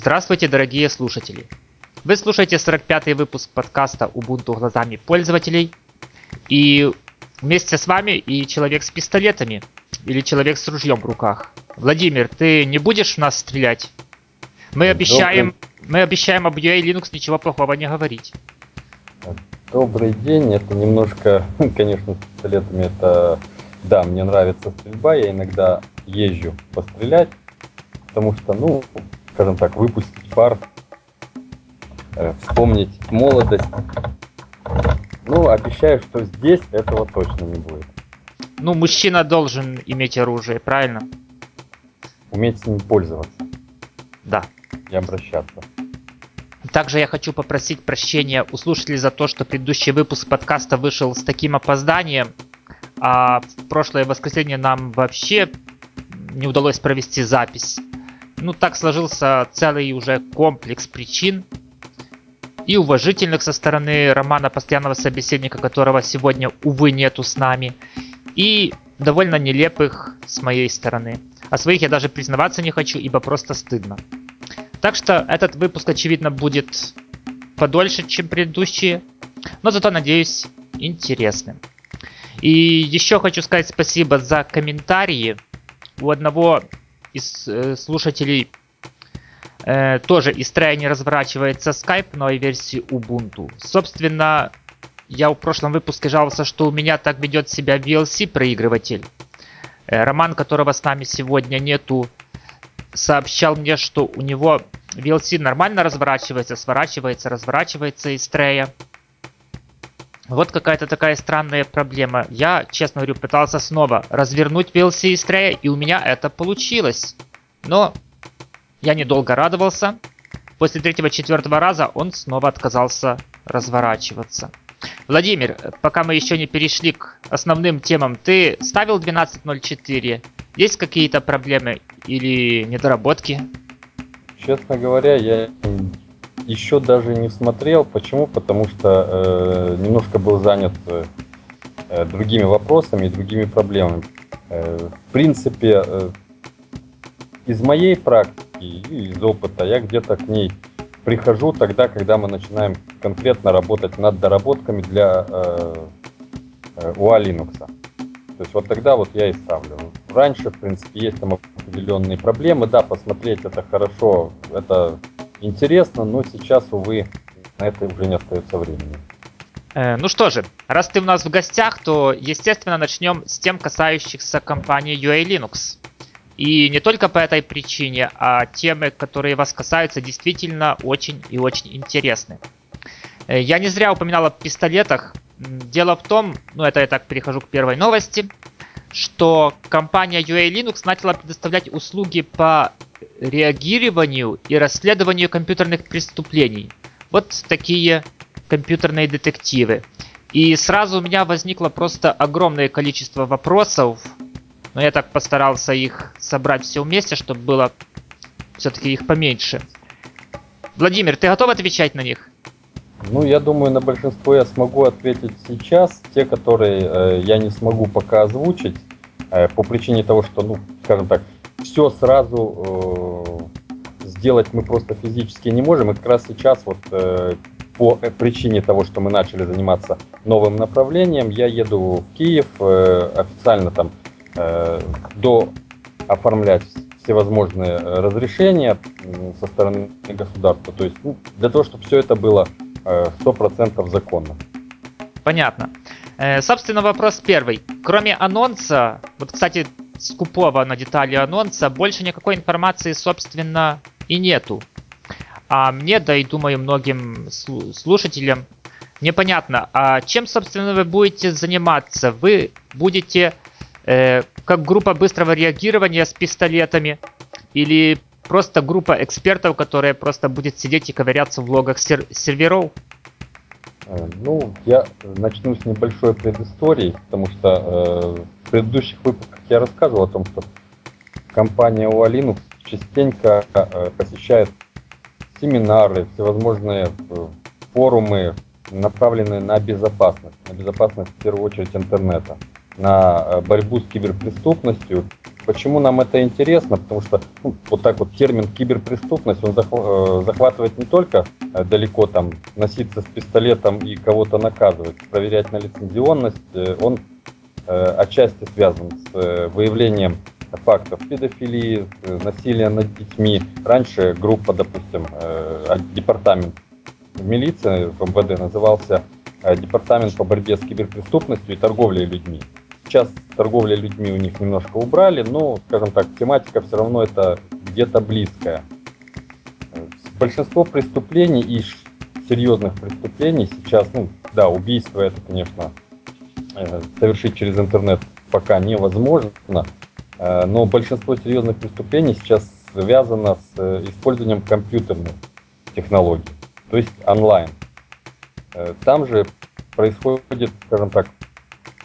Здравствуйте, дорогие слушатели! Вы слушаете 45-й выпуск подкаста Ubuntu глазами пользователей. И вместе с вами и человек с пистолетами или человек с ружьем в руках. Владимир, ты не будешь в нас стрелять? Мы обещаем, мы обещаем об UA Linux ничего плохого не говорить. Добрый день. Это немножко, конечно, с пистолетами это... Да, мне нравится стрельба. Я иногда езжу пострелять, потому что, ну, скажем так, выпустить пар, э, вспомнить молодость. Ну, обещаю, что здесь этого точно не будет. Ну, мужчина должен иметь оружие, правильно? Уметь с ним пользоваться. Да. И обращаться. Также я хочу попросить прощения у слушателей за то, что предыдущий выпуск подкаста вышел с таким опозданием, а в прошлое воскресенье нам вообще не удалось провести запись. Ну, так сложился целый уже комплекс причин. И уважительных со стороны Романа, постоянного собеседника, которого сегодня, увы, нету с нами. И довольно нелепых с моей стороны. О своих я даже признаваться не хочу, ибо просто стыдно. Так что этот выпуск, очевидно, будет подольше, чем предыдущие. Но зато, надеюсь, интересным. И еще хочу сказать спасибо за комментарии. У одного из э, слушателей э, тоже из не разворачивается Skype новой версии Ubuntu. Собственно, я в прошлом выпуске жаловался, что у меня так ведет себя VLC проигрыватель. Э, Роман, которого с нами сегодня нету, сообщал мне, что у него VLC нормально разворачивается, сворачивается, разворачивается из Трея. Вот какая-то такая странная проблема. Я, честно говорю, пытался снова развернуть VLC из трея, и у меня это получилось. Но я недолго радовался. После третьего-четвертого раза он снова отказался разворачиваться. Владимир, пока мы еще не перешли к основным темам, ты ставил 12.04? Есть какие-то проблемы или недоработки? Честно говоря, я еще даже не смотрел. Почему? Потому что э, немножко был занят э, другими вопросами и другими проблемами. Э, в принципе, э, из моей практики и из опыта я где-то к ней прихожу тогда, когда мы начинаем конкретно работать над доработками для э, э, UA Linux. То есть вот тогда вот я и ставлю. Раньше, в принципе, есть там определенные проблемы. Да, посмотреть это хорошо, это интересно, но сейчас, увы, на это уже не остается времени. Э, ну что же, раз ты у нас в гостях, то, естественно, начнем с тем, касающихся компании UA Linux. И не только по этой причине, а темы, которые вас касаются, действительно очень и очень интересны. Э, я не зря упоминал о пистолетах. Дело в том, ну это я так перехожу к первой новости, что компания UA Linux начала предоставлять услуги по реагированию и расследованию компьютерных преступлений. Вот такие компьютерные детективы. И сразу у меня возникло просто огромное количество вопросов, но я так постарался их собрать все вместе, чтобы было все-таки их поменьше. Владимир, ты готов отвечать на них? Ну, я думаю, на большинство я смогу ответить сейчас. Те, которые э, я не смогу пока озвучить, э, по причине того, что, ну, скажем так, все сразу э, сделать мы просто физически не можем. И как раз сейчас вот э, по причине того, что мы начали заниматься новым направлением, я еду в Киев э, официально там э, до оформлять всевозможные разрешения со стороны государства. То есть ну, для того, чтобы все это было сто процентов законно. Понятно. Э, собственно, вопрос первый. Кроме анонса, вот, кстати, скупого на детали анонса, больше никакой информации, собственно, и нету. А мне, да и думаю, многим слушателям непонятно, а чем, собственно, вы будете заниматься? Вы будете э, как группа быстрого реагирования с пистолетами или просто группа экспертов, которая просто будет сидеть и ковыряться в логах сер серверов? Э, ну, я начну с небольшой предыстории, потому что э, в предыдущих выпусках я рассказывал о том, что компания UA частенько э, посещает семинары, всевозможные э, форумы, направленные на безопасность, на безопасность в первую очередь интернета, на э, борьбу с киберпреступностью почему нам это интересно? Потому что ну, вот так вот термин киберпреступность, он захватывает не только далеко там носиться с пистолетом и кого-то наказывать, проверять на лицензионность, он отчасти связан с выявлением фактов педофилии, насилия над детьми. Раньше группа, допустим, департамент милиции в МВД назывался Департамент по борьбе с киберпреступностью и торговлей людьми. Сейчас торговля людьми у них немножко убрали, но, скажем так, тематика все равно это где-то близкая. Большинство преступлений и серьезных преступлений сейчас, ну да, убийство это, конечно, э, совершить через интернет пока невозможно, э, но большинство серьезных преступлений сейчас связано с э, использованием компьютерных технологий, то есть онлайн. Там же происходит, скажем так,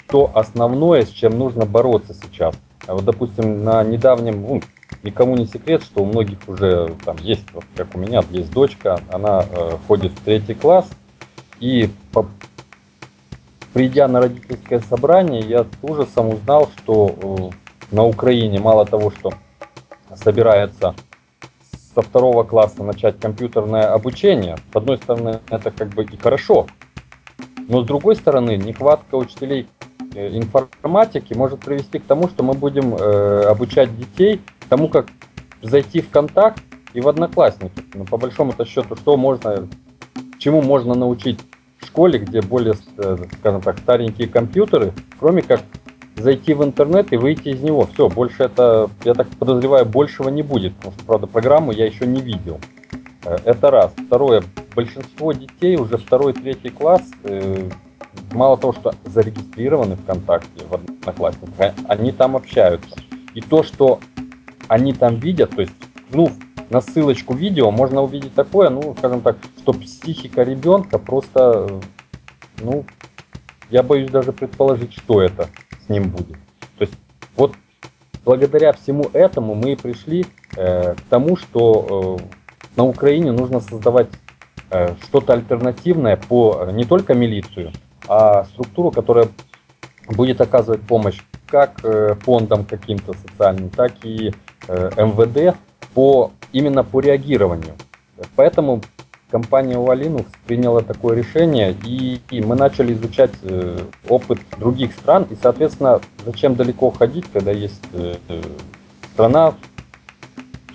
то основное, с чем нужно бороться сейчас. А вот, допустим, на недавнем, ну, никому не секрет, что у многих уже там есть, вот, как у меня, есть дочка, она э, ходит в третий класс, и по, придя на родительское собрание, я с ужасом узнал, что э, на Украине мало того, что собирается со второго класса начать компьютерное обучение, с одной стороны, это как бы и хорошо, но с другой стороны, нехватка учителей Э, информатики может привести к тому, что мы будем э, обучать детей тому, как зайти в контакт и в одноклассники. Ну, по большому-то счету, что можно, чему можно научить в школе, где более, э, скажем так, старенькие компьютеры, кроме как зайти в интернет и выйти из него. Все, больше это, я так подозреваю, большего не будет, потому что, правда, программу я еще не видел. Э, это раз. Второе, большинство детей уже второй, третий класс мало того, что зарегистрированы ВКонтакте, в Одноклассниках, они там общаются. И то, что они там видят, то есть, ну, на ссылочку видео можно увидеть такое, ну, скажем так, что психика ребенка просто, ну, я боюсь даже предположить, что это с ним будет. То есть, вот благодаря всему этому мы и пришли э, к тому, что э, на Украине нужно создавать э, что-то альтернативное по не только милицию, а структуру, которая будет оказывать помощь как э, фондам каким-то социальным, так и э, МВД по, именно по реагированию. Поэтому компания Uvalinux приняла такое решение, и, и мы начали изучать э, опыт других стран, и, соответственно, зачем далеко ходить, когда есть страна,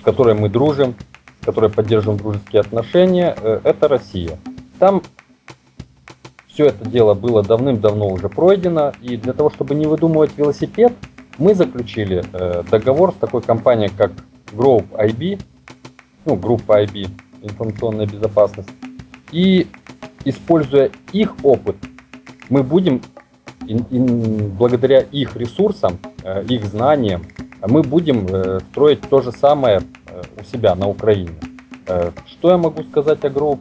с которой мы дружим, с которой поддерживаем дружеские отношения, это Россия. Там все это дело было давным-давно уже пройдено, и для того, чтобы не выдумывать велосипед, мы заключили э, договор с такой компанией, как Group IB, ну, группа IB, информационная безопасность, и используя их опыт, мы будем, ин, ин, благодаря их ресурсам, э, их знаниям, мы будем э, строить то же самое э, у себя на Украине. Что я могу сказать о групп,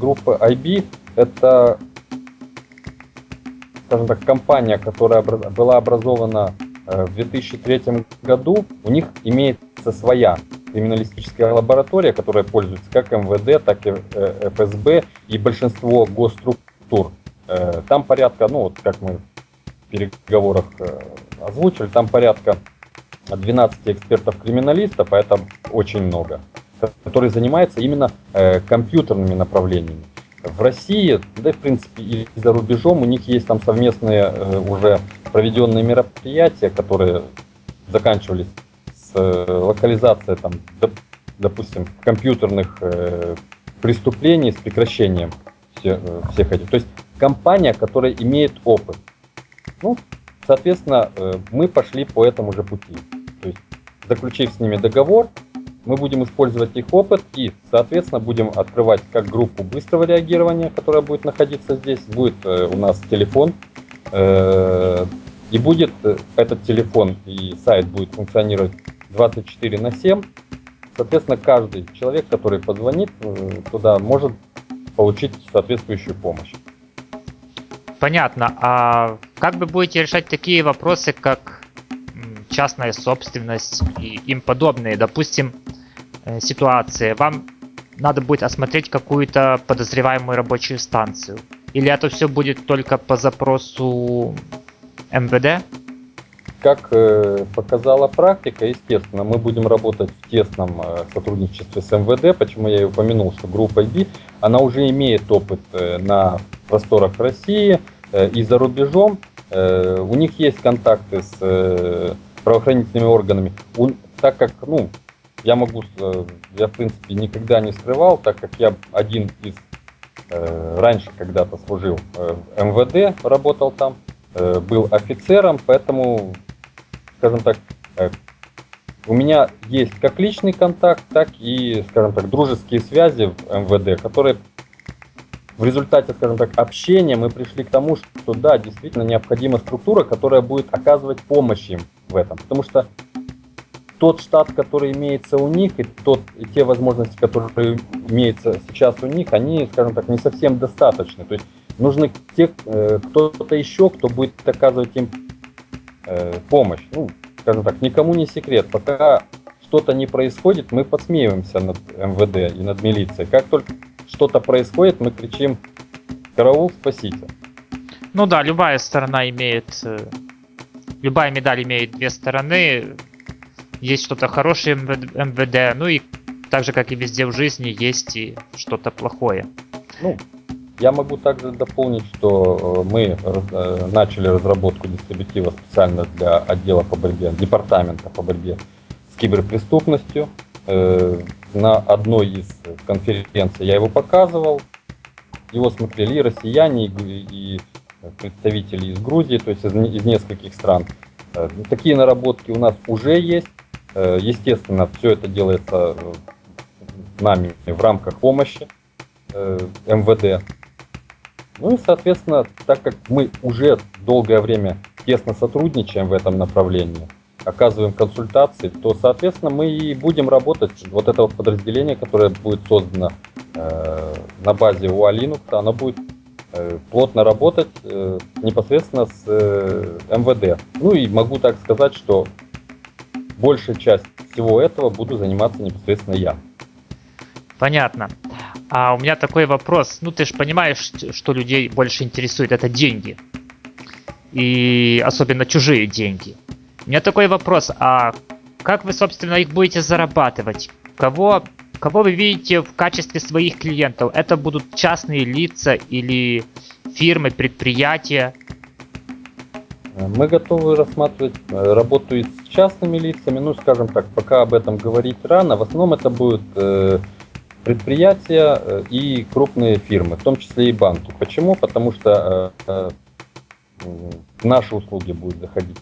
группе IB? Это скажем так, компания, которая была образована в 2003 году, у них имеется своя криминалистическая лаборатория, которая пользуется как МВД, так и э, ФСБ и большинство госструктур. Э, там порядка, ну вот как мы в переговорах озвучили, там порядка 12 экспертов-криминалистов, а это очень много, которые занимаются именно компьютерными направлениями. В России, да и в принципе и за рубежом, у них есть там совместные э, уже проведенные мероприятия, которые заканчивались э, локализацией там, допустим, компьютерных э, преступлений с прекращением всех, всех этих. То есть компания, которая имеет опыт. Ну, соответственно, мы пошли по этому же пути. То есть, заключив с ними договор, мы будем использовать их опыт и, соответственно, будем открывать как группу быстрого реагирования, которая будет находиться здесь. Будет э, у нас телефон. Э, и будет э, этот телефон и сайт будет функционировать 24 на 7. Соответственно, каждый человек, который позвонит туда, может получить соответствующую помощь. Понятно. А как вы будете решать такие вопросы, как частная собственность и им подобные? Допустим, Э, ситуации, вам надо будет осмотреть какую-то подозреваемую рабочую станцию? Или это все будет только по запросу МВД? Как э, показала практика, естественно, мы будем работать в тесном э, сотрудничестве с МВД, почему я и упомянул, что группа B, она уже имеет опыт э, на просторах России и за рубежом. У них есть контакты с правоохранительными органами. Так как, ну, я могу, я в принципе никогда не скрывал, так как я один из раньше когда-то служил в МВД, работал там, был офицером, поэтому скажем так, у меня есть как личный контакт, так и, скажем так, дружеские связи в МВД, которые в результате, скажем так, общения мы пришли к тому, что да, действительно необходима структура, которая будет оказывать помощь им в этом. Потому что тот штат, который имеется у них, и, тот, и те возможности, которые имеются сейчас у них, они, скажем так, не совсем достаточны. То есть нужны те, э, кто-то еще, кто будет оказывать им э, помощь. Ну, скажем так, никому не секрет. Пока что-то не происходит, мы подсмеиваемся над МВД и над милицией. Как только что-то происходит, мы кричим «Караул, спасите!». Ну да, любая сторона имеет... Э, любая медаль имеет две стороны. Есть что-то хорошее МВД, ну и так же, как и везде в жизни, есть и что-то плохое. Ну, я могу также дополнить, что э, мы э, начали разработку дистрибутива специально для отдела по борьбе, департамента по борьбе с киберпреступностью. Э, на одной из конференций я его показывал. Его смотрели и россияне, и представители из Грузии, то есть из, из нескольких стран. Такие наработки у нас уже есть. Естественно, все это делается нами в рамках помощи МВД. Ну и, соответственно, так как мы уже долгое время тесно сотрудничаем в этом направлении, оказываем консультации, то, соответственно, мы и будем работать. Вот это вот подразделение, которое будет создано э, на базе УА Linux, оно будет э, плотно работать э, непосредственно с э, МВД. Ну и могу так сказать, что большая часть всего этого буду заниматься непосредственно я. Понятно. А у меня такой вопрос. Ну, ты же понимаешь, что людей больше интересует это деньги. И особенно чужие деньги. У меня такой вопрос. А как вы, собственно, их будете зарабатывать? Кого, кого вы видите в качестве своих клиентов? Это будут частные лица или фирмы, предприятия? Мы готовы рассматривать э, работу и с частными лицами, ну, скажем так, пока об этом говорить рано. В основном это будут э, предприятия э, и крупные фирмы, в том числе и банки. Почему? Потому что э, э, в наши услуги будут заходить,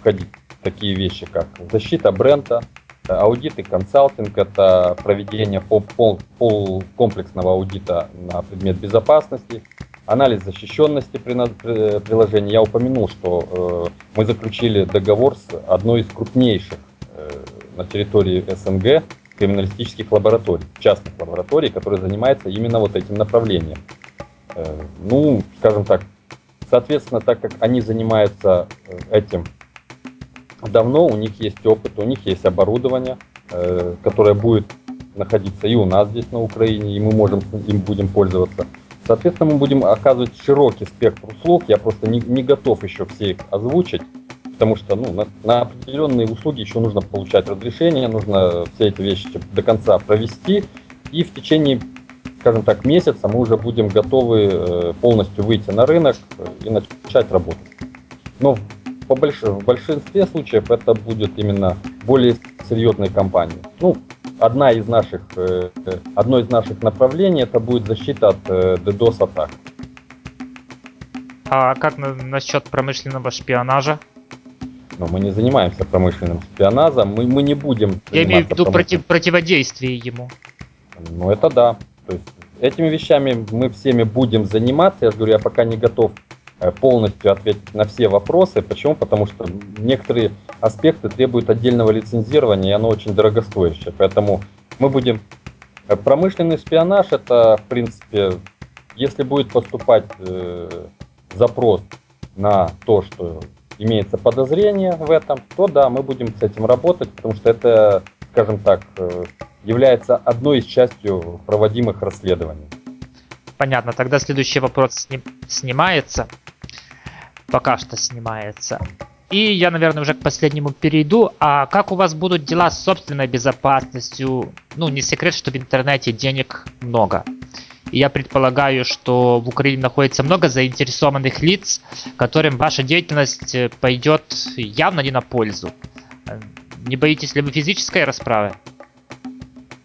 входить такие вещи, как защита бренда, аудит и консалтинг, это проведение пол, пол, пол комплексного аудита на предмет безопасности, анализ защищенности приложения. Я упомянул, что мы заключили договор с одной из крупнейших на территории СНГ криминалистических лабораторий, частных лабораторий, которые занимаются именно вот этим направлением. Э, ну, скажем так, соответственно, так как они занимаются э, этим давно, у них есть опыт, у них есть оборудование, э, которое будет находиться и у нас здесь на Украине, и мы можем им будем пользоваться. Соответственно, мы будем оказывать широкий спектр услуг. Я просто не, не готов еще все их озвучить потому что ну, на, на определенные услуги еще нужно получать разрешение, нужно все эти вещи до конца провести, и в течение, скажем так, месяца мы уже будем готовы э, полностью выйти на рынок э, и начать работать. Но по больш... в большинстве случаев это будет именно более серьезные компании. Ну, одна из наших, э, одно из наших направлений это будет защита от DDoS атак. А как на, насчет промышленного шпионажа? Но мы не занимаемся промышленным шпионажем, мы, мы не будем... Я имею в виду против, противодействие ему. Ну это да. То есть этими вещами мы всеми будем заниматься. Я же говорю, я пока не готов э, полностью ответить на все вопросы. Почему? Потому что некоторые аспекты требуют отдельного лицензирования, и оно очень дорогостоящее. Поэтому мы будем... Э, промышленный шпионаж это, в принципе, если будет поступать э, запрос на то, что имеется подозрение в этом, то да, мы будем с этим работать, потому что это, скажем так, э, является одной из частью проводимых расследований. Понятно, тогда следующий вопрос сним, снимается. Пока что снимается. И я, наверное, уже к последнему перейду. А как у вас будут дела с собственной безопасностью? Ну, не секрет, что в интернете денег много. Я предполагаю, что в Украине находится много заинтересованных лиц, которым ваша деятельность э, пойдет явно не на пользу. Не боитесь ли вы физической расправы?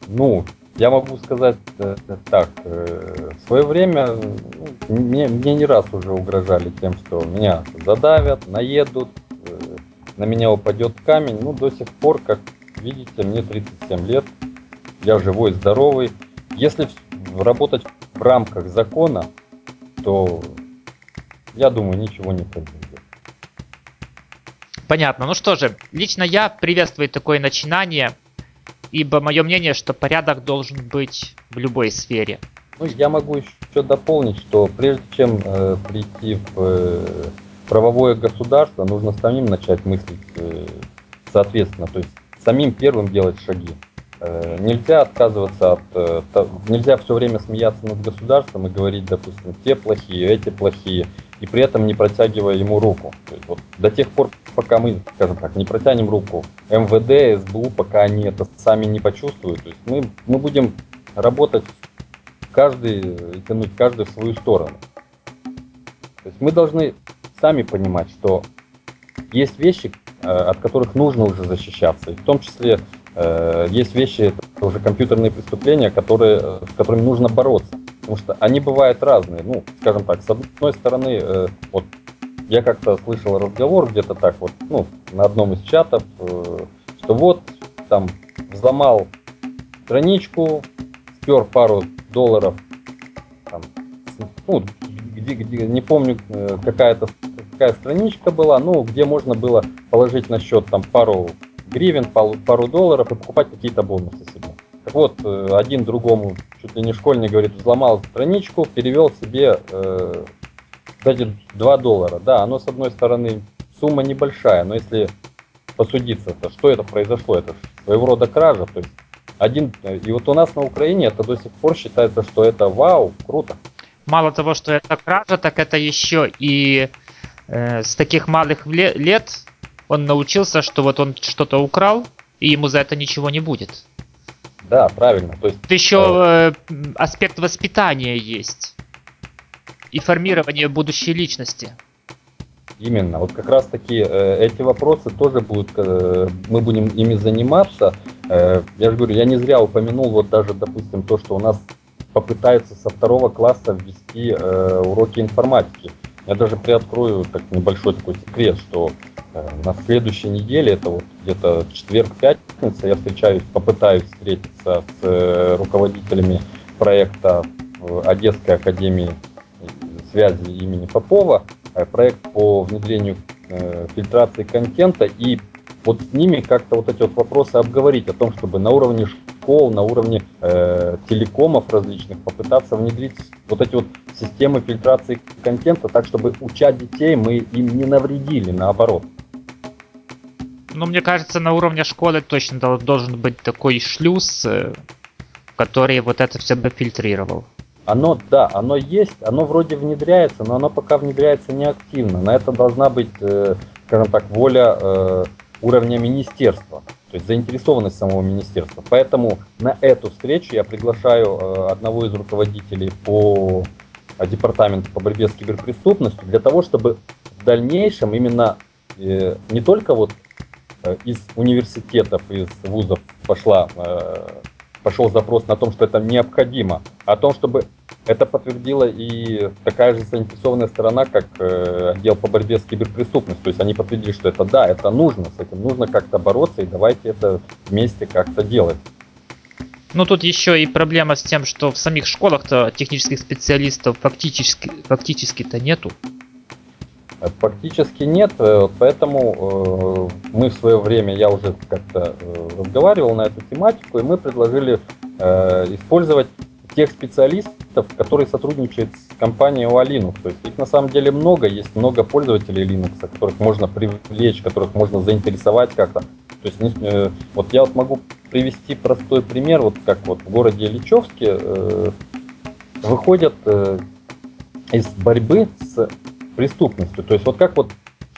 Ну, я могу сказать э, так. Э, в свое время ну, мне, мне не раз уже угрожали тем, что меня задавят, наедут, э, на меня упадет камень. Ну, до сих пор, как видите, мне 37 лет, я живой, здоровый. Если работать в рамках закона, то я думаю, ничего не произойдет. Понятно. Ну что же, лично я приветствую такое начинание, ибо мое мнение, что порядок должен быть в любой сфере. Ну, я могу еще дополнить, что прежде чем э, прийти в э, правовое государство, нужно самим начать мыслить э, соответственно, то есть самим первым делать шаги. Э, нельзя отказываться от... Э, нельзя все время смеяться над государством и говорить, допустим, те плохие, эти плохие, и при этом не протягивая ему руку. То есть, вот, до тех пор, пока мы, скажем так, не протянем руку МВД, СБУ, пока они это сами не почувствуют, то есть мы, мы будем работать каждый, тянуть каждый в свою сторону. То есть мы должны сами понимать, что есть вещи, э, от которых нужно уже защищаться. И в том числе Э, есть вещи, это уже компьютерные преступления, которые, э, с которыми нужно бороться. Потому что они бывают разные. Ну, скажем так, с одной стороны, э, вот я как-то слышал разговор где-то так вот, ну, на одном из чатов, что вот там взломал страничку, спер пару долларов, там, ну, где, где, не помню, какая-то какая страничка была, ну, где можно было положить на счет там пару гривен, пару долларов и покупать какие-то бонусы себе. Так вот, э, один другому, чуть ли не школьник, говорит, взломал страничку, перевел себе э, эти 2 доллара. Да, оно с одной стороны сумма небольшая, но если посудиться, то что это произошло? Это своего рода кража. То есть один, э, и вот у нас на Украине это до сих пор считается, что это вау, круто. Мало того, что это кража, так это еще и э, с таких малых лет он научился, что вот он что-то украл, и ему за это ничего не будет. Да, правильно. То есть, это еще э, аспект воспитания есть. И формирование будущей личности. Именно. Вот как раз таки э, эти вопросы тоже будут, э, мы будем ими заниматься. Э, я же говорю, я не зря упомянул вот даже, допустим, то, что у нас попытаются со второго класса ввести э, уроки информатики. Я даже приоткрою так небольшой такой секрет, что Э, на следующей неделе, это вот где-то четверг-пятница, я встречаюсь, попытаюсь встретиться с э, руководителями проекта Одесской академии связи имени Попова, э, проект по внедрению фильтрации контента. И вот с ними как-то вот эти вот вопросы обговорить о том, чтобы на уровне школ, на уровне э, телекомов различных попытаться внедрить вот эти вот системы фильтрации контента так, чтобы уча детей мы им не навредили, наоборот. Ну, мне кажется, на уровне школы точно должен быть такой шлюз, э, который вот это все бы фильтрировал. Оно, да, оно есть, оно вроде внедряется, но оно пока внедряется неактивно. На это должна быть, э, скажем так, воля э, уровня министерства, то есть заинтересованность самого министерства. Поэтому на эту встречу я приглашаю одного из руководителей по департаменту по борьбе с киберпреступностью для того, чтобы в дальнейшем именно не только вот Э, из университетов, из вузов пошла, э, пошел запрос на том, что это необходимо, о том, чтобы это подтвердила и такая же заинтересованная сторона, как э, отдел по борьбе с киберпреступностью. То есть они подтвердили, что это да, это нужно, с этим нужно как-то бороться, и давайте это вместе как-то делать. Ну, тут еще и проблема с тем, что в самих школах-то технических специалистов фактически, фактически-то нету. Фактически нет, э, поэтому э, мы в свое время, я уже как-то э, разговаривал на эту тематику, и мы предложили использовать тех специалистов, которые сотрудничают с компанией Linux. То есть их на самом деле много, есть много пользователей Linux, которых можно привлечь, которых можно заинтересовать как-то. То есть вот я вот могу привести простой пример, вот как вот в городе Ильичевске выходят из борьбы с преступностью. То есть вот как вот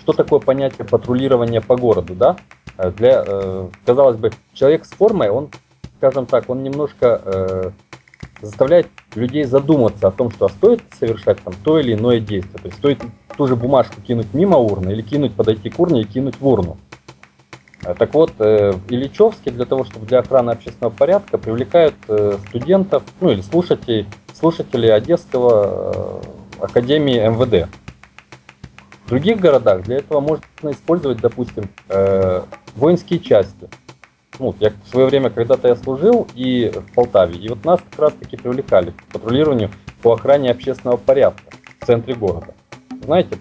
что такое понятие патрулирования по городу, да? Э, для, э, казалось бы, человек с формой, он, скажем так, он немножко э, заставляет людей задуматься о том, что а стоит совершать там то или иное действие. То есть стоит ту же бумажку кинуть мимо урны или кинуть, подойти к урне и кинуть в урну. Э, так вот, в Ильичевске для того, чтобы для охраны общественного порядка привлекают студентов, ну или слушателей, слушателей Одесского академии МВД. В других городах для этого можно использовать, допустим, э, воинские части. Ну, я в свое время когда-то я служил и в Полтаве, и вот нас как раз таки привлекали к патрулированию по охране общественного порядка в центре города. Знаете,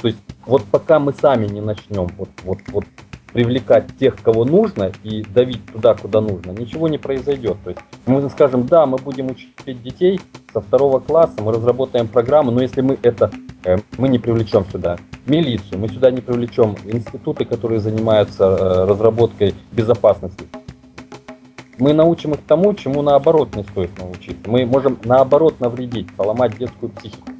то есть вот пока мы сами не начнем вот, вот, вот привлекать тех, кого нужно, и давить туда, куда нужно, ничего не произойдет. То есть мы скажем, да, мы будем учить детей со второго класса, мы разработаем программу, но если мы это, э, мы не привлечем сюда милицию, мы сюда не привлечем институты, которые занимаются э, разработкой безопасности, мы научим их тому, чему наоборот не стоит научиться. Мы можем наоборот навредить, поломать детскую психику.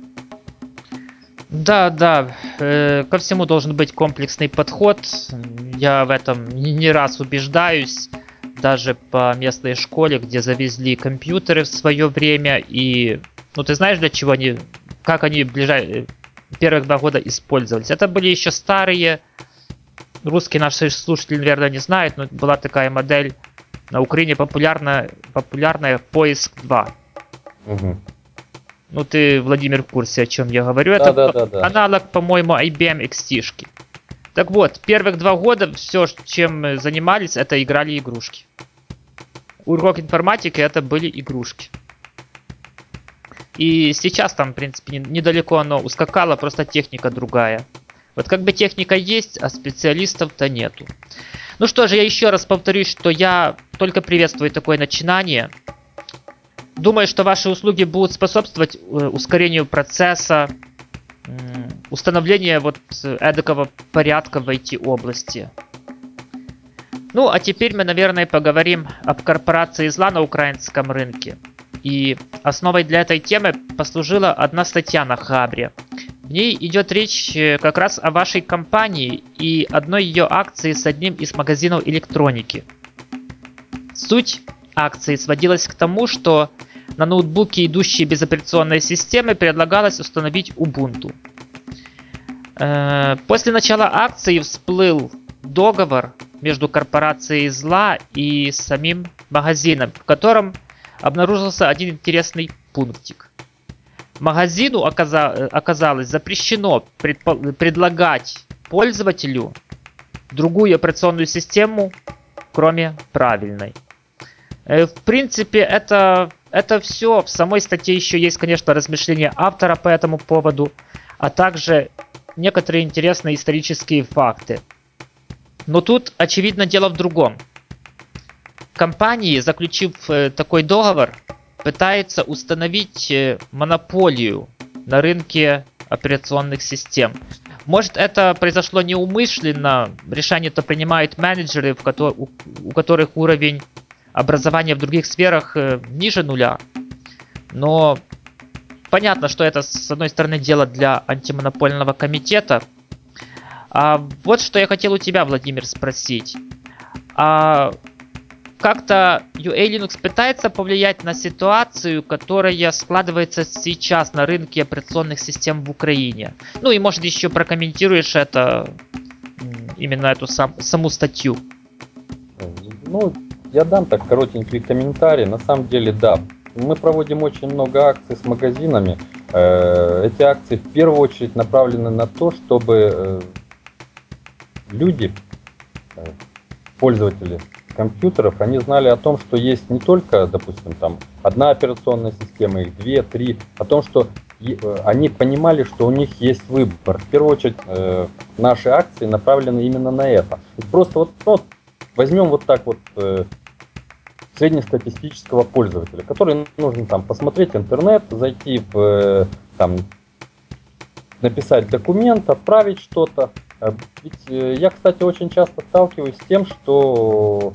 Да, да, э, ко всему должен быть комплексный подход. Я в этом не раз убеждаюсь, даже по местной школе, где завезли компьютеры в свое время. И, ну, ты знаешь, для чего они, как они ближай... первых два года использовались? Это были еще старые, русские наши слушатели, наверное, не знают, но была такая модель на Украине популярная, популярная поиск 2. Угу. Ну, ты, Владимир, в курсе, о чем я говорю. Да, Это да, да, да. аналог, по-моему, IBM XT. -шки. Так вот, первых два года все, чем мы занимались, это играли игрушки. Урок информатики это были игрушки. И сейчас там, в принципе, недалеко оно ускакало, просто техника другая. Вот как бы техника есть, а специалистов-то нету. Ну что же, я еще раз повторюсь, что я только приветствую такое начинание. Думаю, что ваши услуги будут способствовать э, ускорению процесса, установления вот эдакого порядка в IT-области. Ну, а теперь мы, наверное, поговорим об корпорации зла на украинском рынке. И основой для этой темы послужила одна статья на Хабре. В ней идет речь э, как раз о вашей компании и одной ее акции с одним из магазинов электроники. Суть акции сводилась к тому, что на ноутбуке, идущие без операционной системы, предлагалось установить Ubuntu. Э, после начала акции всплыл договор между корпорацией зла и самим магазином, в котором обнаружился один интересный пунктик. Магазину оказалось запрещено предлагать пользователю другую операционную систему, кроме правильной. Э, в принципе, это, это все. В самой статье еще есть, конечно, размышления автора по этому поводу, а также некоторые интересные исторические факты. Но тут, очевидно, дело в другом. Компании, заключив э, такой договор, пытаются установить э, монополию на рынке операционных систем. Может, это произошло неумышленно, решение то принимают менеджеры, у которых уровень образования в других сферах э, ниже нуля. Но понятно, что это, с одной стороны, дело для антимонопольного комитета. А вот что я хотел у тебя, Владимир, спросить. А как-то UA Linux пытается повлиять на ситуацию, которая складывается сейчас на рынке операционных систем в Украине. Ну и может еще прокомментируешь это, именно эту сам, саму статью. Ну, я дам так коротенький комментарий. На самом деле, да, мы проводим очень много акций с магазинами. Э, эти акции в первую очередь направлены на то, чтобы э, люди, э, пользователи компьютеров, они знали о том, что есть не только, допустим, там одна операционная система, их две, три, о том, что они понимали, что у них есть выбор. В первую очередь наши акции направлены именно на это. Просто вот, ну, возьмем вот так вот среднестатистического пользователя, который нужно там посмотреть интернет, зайти в э, там написать документ, отправить что-то. Э, ведь э, я, кстати, очень часто сталкиваюсь с тем, что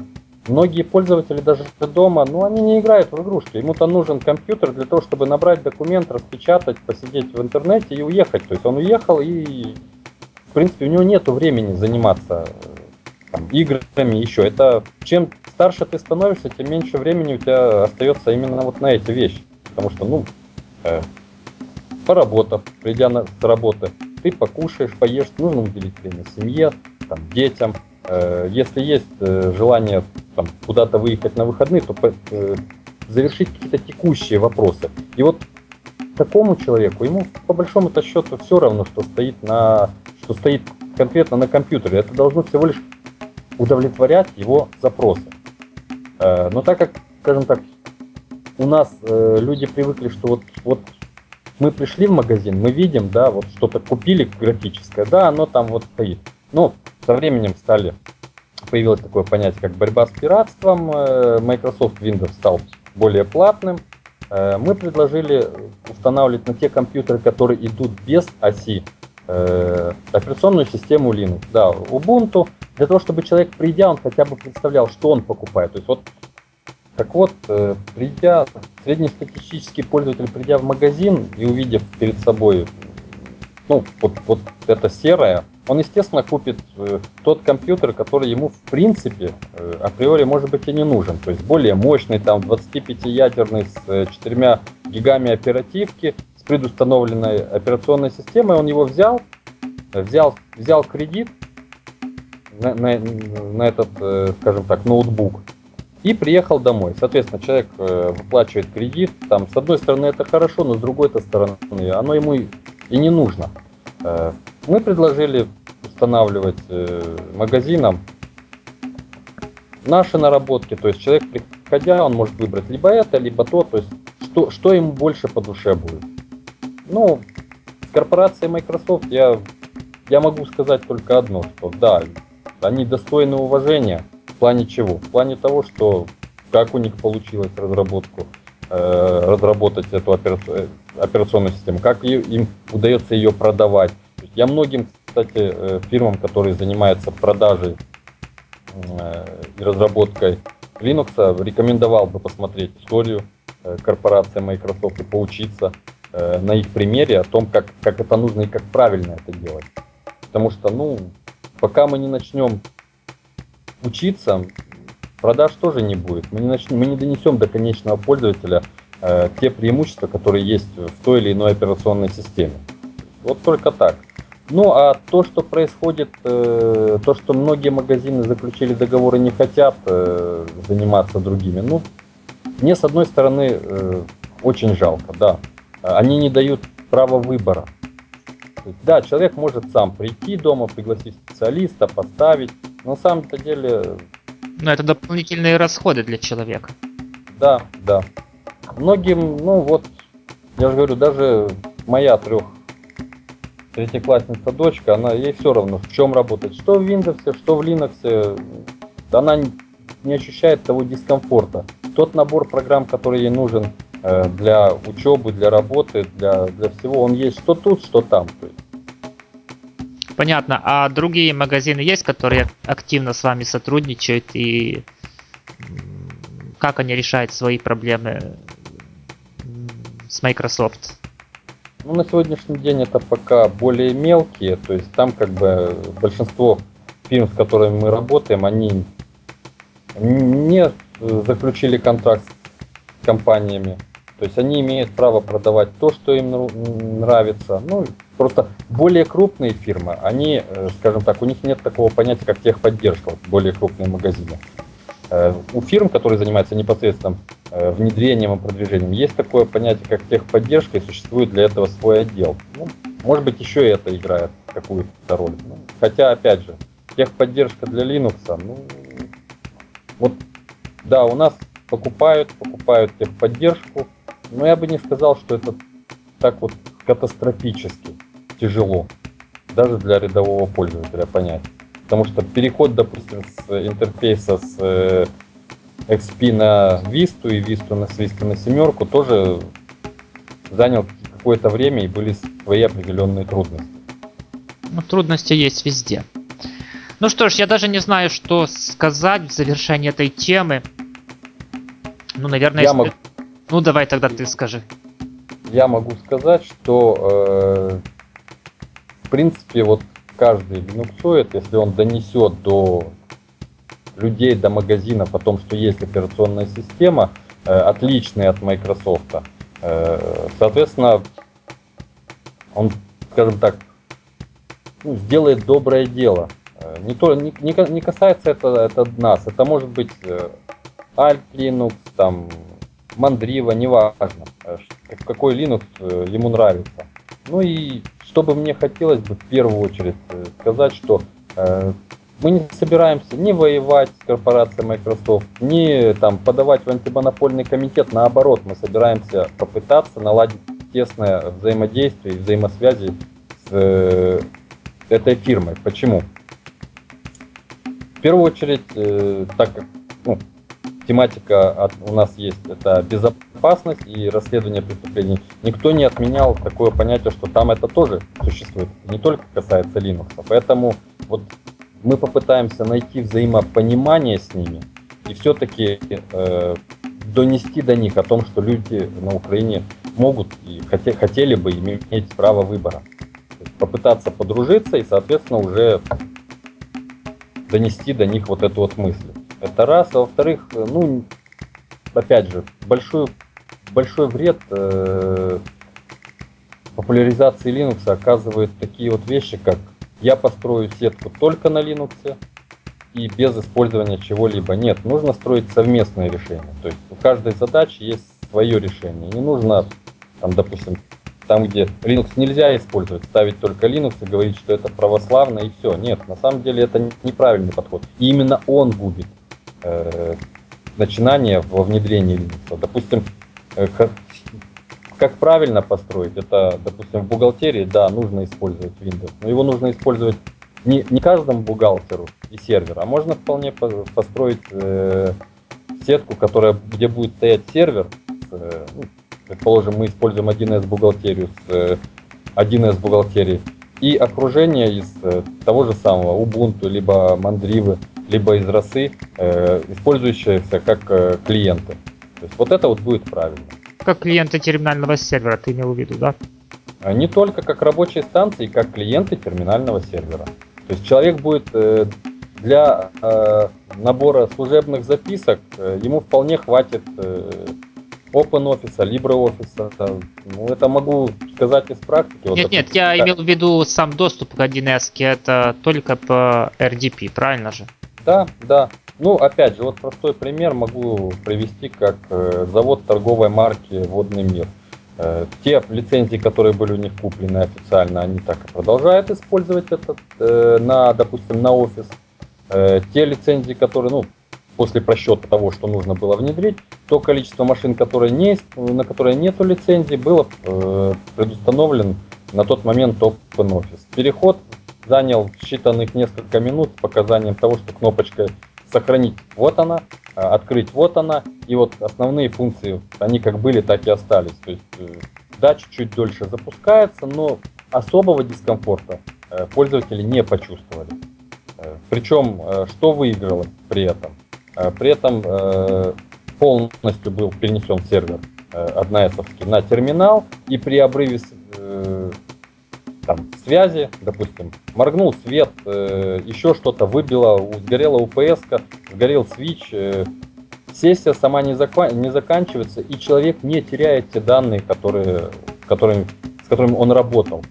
многие пользователи даже дома, ну, они не играют в игрушки. Ему-то нужен компьютер для того, чтобы набрать документ, распечатать, посидеть в интернете и уехать. То есть он уехал и в принципе, у него нет времени заниматься играми еще. Это чем старше ты становишься, тем меньше времени у тебя остается именно вот на эти вещи. Потому что, ну, э, поработав, придя на, с работы, ты покушаешь, поешь, нужно уделить время семье, там, детям. Э, если есть э, желание там, куда-то выехать на выходные, то э, завершить какие-то текущие вопросы. И вот такому человеку, ему по большому-то счету все равно, что стоит, на, что стоит конкретно на компьютере. Это должно всего лишь удовлетворять его запросы. Э, но так как, скажем так, у нас э, люди привыкли, что вот, вот мы пришли в магазин, мы видим, да, вот что-то купили графическое, да, оно там вот стоит. Но со временем стали, появилось такое понятие, как борьба с пиратством, э, Microsoft Windows стал более платным, мы предложили устанавливать на те компьютеры, которые идут без оси, операционную систему Linux. Да, Ubuntu, для того, чтобы человек, придя, он хотя бы представлял, что он покупает. То есть вот так вот, э, придя, среднестатистический пользователь, придя в магазин и увидев перед собой, ну, вот, вот это серое, он, естественно, купит э, тот компьютер, который ему, в принципе, э, априори, может быть, и не нужен. То есть более мощный, там, 25-ядерный, с 4 гигами оперативки, с предустановленной операционной системой, он его взял, взял, взял кредит на, на, этот, скажем так, ноутбук, и приехал домой. Соответственно, человек э, выплачивает кредит. Там, с одной стороны, это хорошо, но с другой стороны, оно ему и не нужно. Э, мы предложили устанавливать э, магазинам наши наработки. То есть человек, приходя, он может выбрать либо это, либо то. То есть что, что ему больше по душе будет. Ну, с корпорацией Microsoft я, я могу сказать только одно, что да, они достойны уважения плане чего? В плане того, что как у них получилось разработку, э, разработать эту операцию, э, операционную систему, как им удается ее продавать. Я многим, кстати, э, фирмам, которые занимаются продажей и разработкой Linux, рекомендовал бы посмотреть историю корпорации Microsoft и поучиться на их примере о том, как, как это нужно и как правильно это делать. Потому что, ну, пока мы не начнем учиться, продаж тоже не будет. Мы не, начнем, мы не донесем до конечного пользователя э, те преимущества, которые есть в той или иной операционной системе. Вот только так. Ну а то, что происходит, э, то, что многие магазины заключили договоры, не хотят э, заниматься другими, ну, мне с одной стороны э, очень жалко, да. Они не дают права выбора. Да, человек может сам прийти дома, пригласить специалиста, поставить, на самом-то деле... Но это дополнительные расходы для человека. Да, да. Многим, ну вот, я же говорю, даже моя трех третьеклассница дочка, она ей все равно, в чем работать, что в Windows, что в Linux, она не ощущает того дискомфорта. Тот набор программ, который ей нужен для учебы, для работы, для, для всего, он есть что тут, что там. То есть Понятно. А другие магазины есть, которые активно с вами сотрудничают и как они решают свои проблемы с Microsoft? Ну, на сегодняшний день это пока более мелкие, то есть там как бы большинство фирм, с которыми мы работаем, они не заключили контракт с компаниями, то есть они имеют право продавать то, что им нравится. Ну, просто более крупные фирмы, они, э, скажем так, у них нет такого понятия, как техподдержка, вот более крупные магазины. Э, у фирм, которые занимаются непосредственным э, внедрением и продвижением, есть такое понятие, как техподдержка, и существует для этого свой отдел. Ну, может быть, еще это играет какую-то роль. Ну, хотя, опять же, техподдержка для Linux, ну, вот, да, у нас покупают, покупают техподдержку, но я бы не сказал, что это так вот катастрофически тяжело. Даже для рядового пользователя понять. Потому что переход, допустим, с интерфейса с э, XP на Vista и Vista на, Vista на семерку тоже занял какое-то время и были свои определенные трудности. Ну, трудности есть везде. Ну что ж, я даже не знаю, что сказать в завершении этой темы. Ну, наверное, я если... Могу... Ну, давай тогда ты скажи. Я могу сказать, что, э, в принципе, вот каждый линуксоид, если он донесет до людей, до магазинов о том, что есть операционная система, э, отличная от Microsoft, э, соответственно, он, скажем так, ну, сделает доброе дело. Э, не, то, не, не касается это, это нас, это может быть э, Alt Linux, там, Mandriva, неважно, э, какой Linux ему нравится. Ну и что бы мне хотелось бы в первую очередь сказать, что мы не собираемся ни воевать с корпорацией Microsoft, ни там, подавать в антимонопольный комитет. Наоборот, мы собираемся попытаться наладить тесное взаимодействие и взаимосвязи с этой фирмой. Почему? В первую очередь, э, так как тематика от, у нас есть, это безопасность и расследование преступлений, никто не отменял такое понятие, что там это тоже существует, не только касается Linux. Поэтому вот мы попытаемся найти взаимопонимание с ними и все-таки э, донести до них о том, что люди на Украине могут и хотели, хотели бы иметь право выбора попытаться подружиться и, соответственно, уже донести до них вот эту вот мысль. Это раз. А во-вторых, ну, опять же, большой, большой вред э, популяризации Linux оказывает такие вот вещи, как я построю сетку только на Linux и без использования чего-либо. Нет, нужно строить совместное решение. То есть у каждой задачи есть свое решение. Не нужно, там, допустим, там, где Linux нельзя использовать, ставить только Linux и говорить, что это православно и все. Нет, на самом деле это неправильный подход. И именно он губит э, начинание во внедрении Linux. Допустим, э, как, правильно построить, это, допустим, в бухгалтерии, да, нужно использовать Windows, но его нужно использовать не, не каждому бухгалтеру и серверу, а можно вполне построить э, сетку, которая, где будет стоять сервер, э, ну, предположим, мы используем 1С бухгалтерию с 1С э, бухгалтерии и окружение из э, того же самого Ubuntu, либо Mandriva, либо из росы, э, использующиеся как клиенты. То есть вот это вот будет правильно. Как клиенты терминального сервера ты имел в виду, да? А не только как рабочие станции, как клиенты терминального сервера. То есть человек будет для набора служебных записок, ему вполне хватит OpenOffice, LibreOffice. Ну, это могу сказать из практики. Вот, нет, допустим, нет, я да. имел в виду сам доступ к 1С, это только по RDP, правильно же? Да, да. Ну, опять же, вот простой пример могу привести, как э, завод торговой марки «Водный мир». Э, те лицензии, которые были у них куплены официально, они так и продолжают использовать этот э, на, допустим, на офис. Те лицензии, которые, ну, после просчета того, что нужно было внедрить, то количество машин, которые не, на которые нет лицензии, было э, предустановлен на тот момент OpenOffice. Переход занял считанных несколько минут с показанием того, что кнопочка сохранить вот она, а открыть вот она, и вот основные функции, они как были, так и остались. То есть э, да, чуть-чуть дольше запускается, но особого дискомфорта э, пользователи не почувствовали. Э, причем, э, что выиграло при этом? Э, при этом э, полностью был перенесен сервер 1С э, на терминал, и при обрыве э, там, связи, допустим, моргнул свет, еще что-то выбило, сгорела УПС, сгорел свич, сессия сама не, закан, не заканчивается, и человек не теряет те данные, которые, которыми, с которыми он работал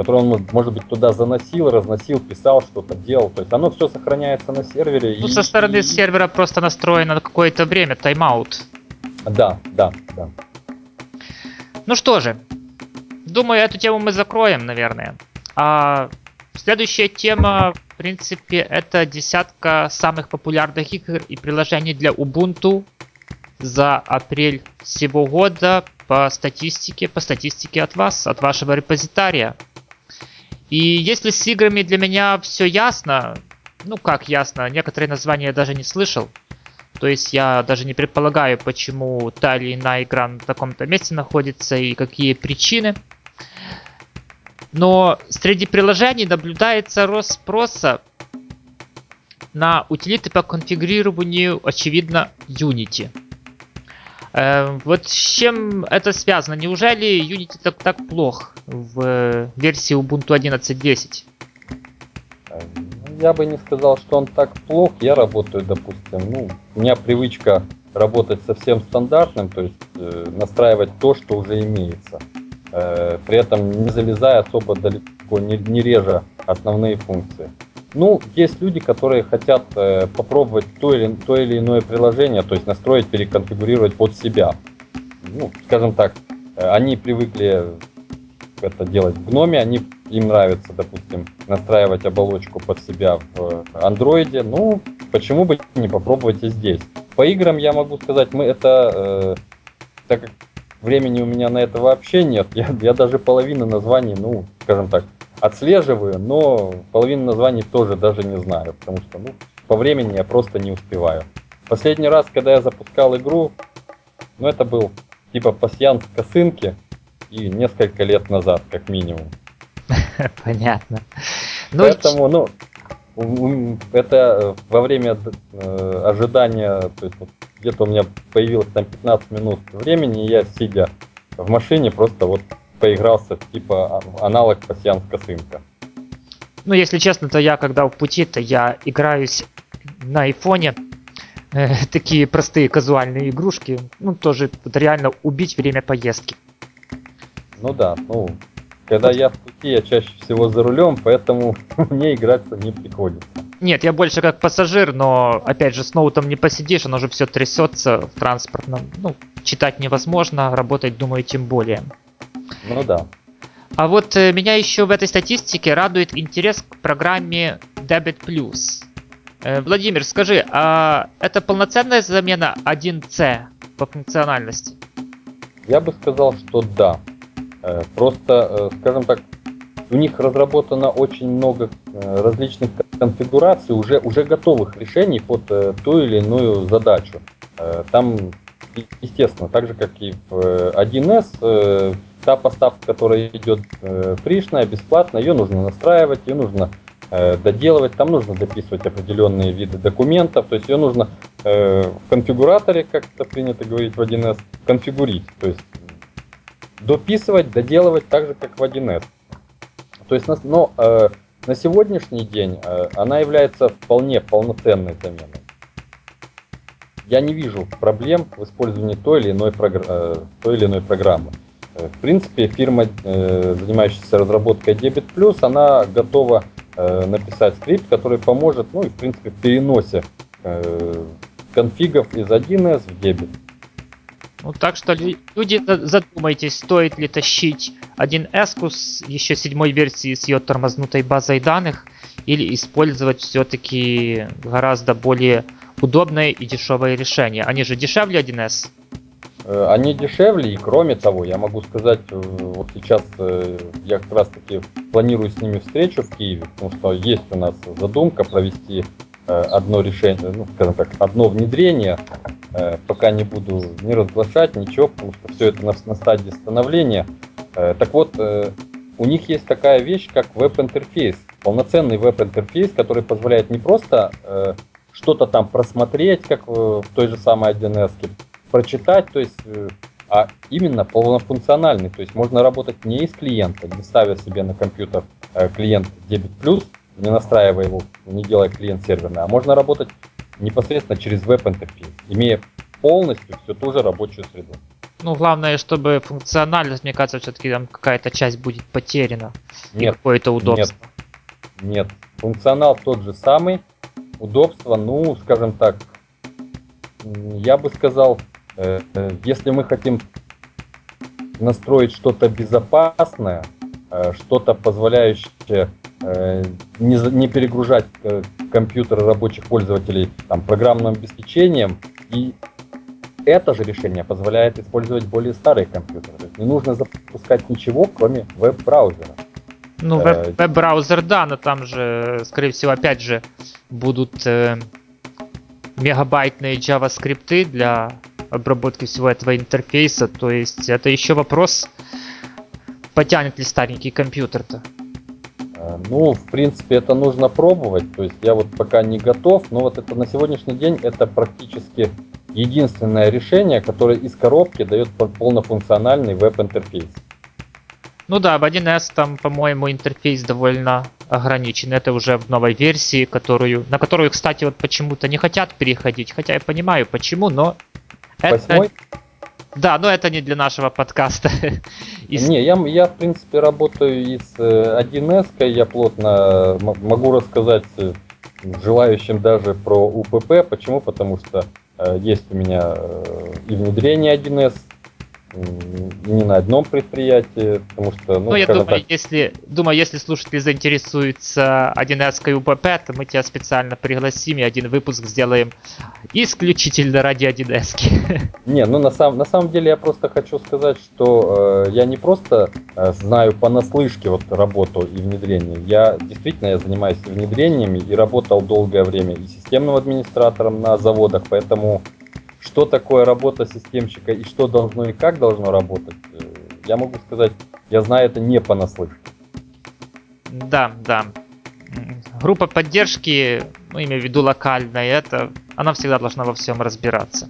который он, может быть, туда заносил, разносил, писал, что-то делал. То есть оно все сохраняется на сервере. Ну, и, со стороны и... сервера просто настроено на какое-то время, тайм-аут. Да, да, да. Ну что же, думаю, эту тему мы закроем, наверное. А следующая тема, в принципе, это десятка самых популярных игр и приложений для Ubuntu за апрель всего года по статистике, по статистике от вас, от вашего репозитария. И если с играми для меня все ясно, ну как ясно, некоторые названия я даже не слышал. То есть я даже не предполагаю, почему та или иная игра на таком-то месте находится и какие причины. Но среди приложений наблюдается рост спроса на утилиты по конфигурированию, очевидно, Unity. Э, вот с чем это связано? Неужели Unity так, так плох в версии Ubuntu 11.10? я бы не сказал, что он так плох. Я работаю, допустим, ну, у меня привычка работать совсем стандартным, то есть э, настраивать то, что уже имеется. Э, при этом не залезая особо далеко, не, не реже основные функции. Ну, есть люди, которые хотят э, попробовать то или, то или иное приложение, то есть настроить, переконфигурировать под себя. Ну, скажем так, э, они привыкли это делать в гноме, они, им нравится, допустим, настраивать оболочку под себя в андроиде. Ну, почему бы не попробовать и здесь? По играм я могу сказать, мы это, э, так как времени у меня на это вообще нет, я, я даже половину названий, ну, скажем так, отслеживаю, но половину названий тоже даже не знаю, потому что, ну, по времени я просто не успеваю. Последний раз, когда я запускал игру, ну, это был типа пасьянс косынки, и несколько лет назад, как минимум. Понятно. Ну, Поэтому, ну, это э, во время э, ожидания, то есть вот где-то у меня появилось там 15 минут времени, и я сидя в машине просто вот поигрался типа а, аналог пассианс косынка. Ну, если честно, то я, когда в пути, то я играюсь на айфоне. Э, такие простые казуальные игрушки. Ну, тоже вот реально убить время поездки. Ну да, ну, когда вот. я в пути, я чаще всего за рулем, поэтому мне играться не приходится. Нет, я больше как пассажир, но опять же с ноутом не посидишь, оно же все трясется в транспортном. Ну, читать невозможно, работать, думаю, тем более. Ну да. А вот э, меня еще в этой статистике радует интерес к программе Debit Plus. Э, Владимир, скажи, а это полноценная замена 1C по функциональности? Я бы сказал, что да. Э, просто, скажем так, у них разработано очень много различных конфигураций, уже, уже готовых решений под ту или иную задачу. Там, естественно, так же как и в 1С, та поставка, которая идет фришная, бесплатная, ее нужно настраивать, ее нужно доделывать, там нужно дописывать определенные виды документов, то есть ее нужно в конфигураторе, как это принято говорить в 1С, конфигурить, то есть дописывать, доделывать так же, как в 1С. То есть, но э, на сегодняшний день э, она является вполне полноценной заменой. Я не вижу проблем в использовании той или иной, прогр... э, той или иной программы. Э, в принципе, фирма, э, занимающаяся разработкой Debit Plus, она готова э, написать скрипт, который поможет, ну и в принципе, в переносе конфигов из 1С в Debit. Ну, так что люди задумайтесь, стоит ли тащить один Escus еще седьмой версии с ее тормознутой базой данных или использовать все-таки гораздо более удобное и дешевое решение. Они же дешевле 1С? Э, они дешевле, и кроме того, я могу сказать, э, вот сейчас э, я как раз таки планирую с ними встречу в Киеве, потому что есть у нас задумка провести одно решение, ну, скажем так, одно внедрение пока не буду не разглашать ничего, потому что все это на, на стадии становления. Так вот, у них есть такая вещь, как веб-интерфейс, полноценный веб-интерфейс, который позволяет не просто что-то там просмотреть, как в той же самой 1С, прочитать, то есть, а именно полнофункциональный. То есть можно работать не из клиента, не ставя себе на компьютер клиент Debit Plus, не настраивая его, не делая клиент серверный, а можно работать непосредственно через веб-интерфейс, имея полностью всю ту же рабочую среду. Ну, главное, чтобы функциональность, мне кажется, все-таки там какая-то часть будет потеряна. Нет. Какое-то удобство. Нет. Нет. Функционал тот же самый. Удобство, ну, скажем так, я бы сказал, э, э, если мы хотим настроить что-то безопасное, э, что-то позволяющее Э, не, не перегружать э, компьютеры рабочих пользователей там, программным обеспечением. И это же решение позволяет использовать более старые компьютеры. То есть не нужно запускать ничего, кроме веб-браузера. Ну, э, веб-браузер, да, но там же, скорее всего, опять же, будут э, мегабайтные JavaScript для обработки всего этого интерфейса. То есть это еще вопрос, потянет ли старенький компьютер-то. Э, ну, в принципе, это нужно пробовать. То есть я вот пока не готов, но вот это на сегодняшний день это практически единственное решение, которое из коробки дает полнофункциональный веб-интерфейс. Ну да, в 1С там, по-моему, интерфейс довольно ограничен. Это уже в новой версии, которую, на которую, кстати, вот почему-то не хотят переходить. Хотя я понимаю, почему, но... Восьмой? Это... Да, но это не для нашего подкаста. Из... Не, я, я, в принципе, работаю и с 1С, э, я плотно могу рассказать э, желающим даже про УПП. Почему? Потому что э, есть у меня э, и внедрение 1С, не на одном предприятии, потому что, ну, ну я думаю, так... если, думаю, если слушатель заинтересуется 1С УПП, то мы тебя специально пригласим и один выпуск сделаем исключительно ради 1С. Не, ну на, сам, на самом деле я просто хочу сказать, что э, я не просто э, знаю понаслышке вот работу и внедрение. Я действительно я занимаюсь внедрениями и работал долгое время и системным администратором на заводах, поэтому что такое работа системщика и что должно и как должно работать, э, я могу сказать, я знаю это не понаслышке. Да, да. Группа поддержки, ну, имею в виду локальная, это, она всегда должна во всем разбираться.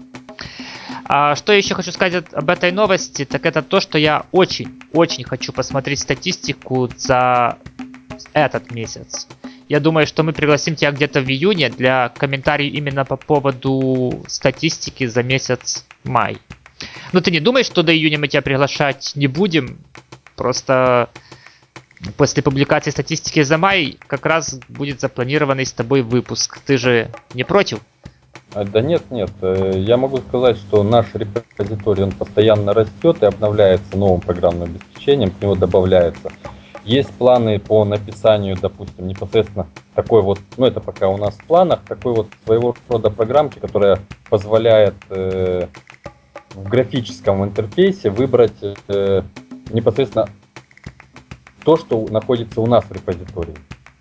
А что еще хочу сказать об этой новости, так это то, что я очень-очень хочу посмотреть статистику за этот месяц. Я думаю, что мы пригласим тебя где-то в июне для комментариев именно по поводу статистики за месяц май. Но ты не думаешь, что до июня мы тебя приглашать не будем? Просто после публикации статистики за май как раз будет запланированный с тобой выпуск. Ты же не против? А, да нет, нет. Э, я могу сказать, что наш репозиторий он постоянно растет и обновляется новым программным обеспечением, к нему добавляется есть планы по написанию, допустим, непосредственно такой вот, ну это пока у нас в планах, такой вот своего рода программки, которая позволяет э, в графическом интерфейсе выбрать э, непосредственно то, что находится у нас в репозитории.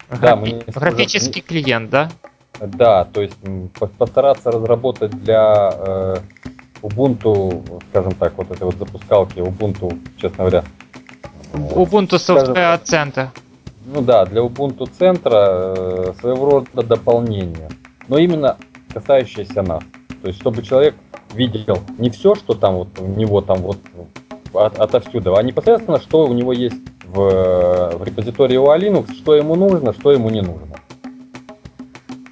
Графи- да, мы графический уже... клиент, да? Да, то есть постараться разработать для э, Ubuntu, скажем так, вот этой вот запускалки Ubuntu, честно говоря, Ubuntu Software Center. Ну да, для Ubuntu центра э, своего рода дополнение. Но именно касающееся нас. То есть, чтобы человек видел не все, что там вот у него там вот от, отовсюду, а непосредственно, что у него есть в, в репозитории у Linux, что ему нужно, что ему не нужно.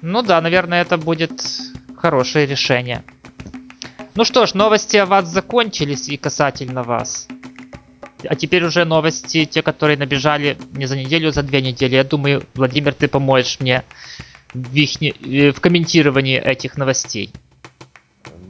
Ну да, наверное, это будет хорошее решение. Ну что ж, новости о вас закончились и касательно вас. А теперь уже новости, те, которые набежали не за неделю, а за две недели. Я думаю, Владимир, ты поможешь мне в, их, э, в комментировании этих новостей.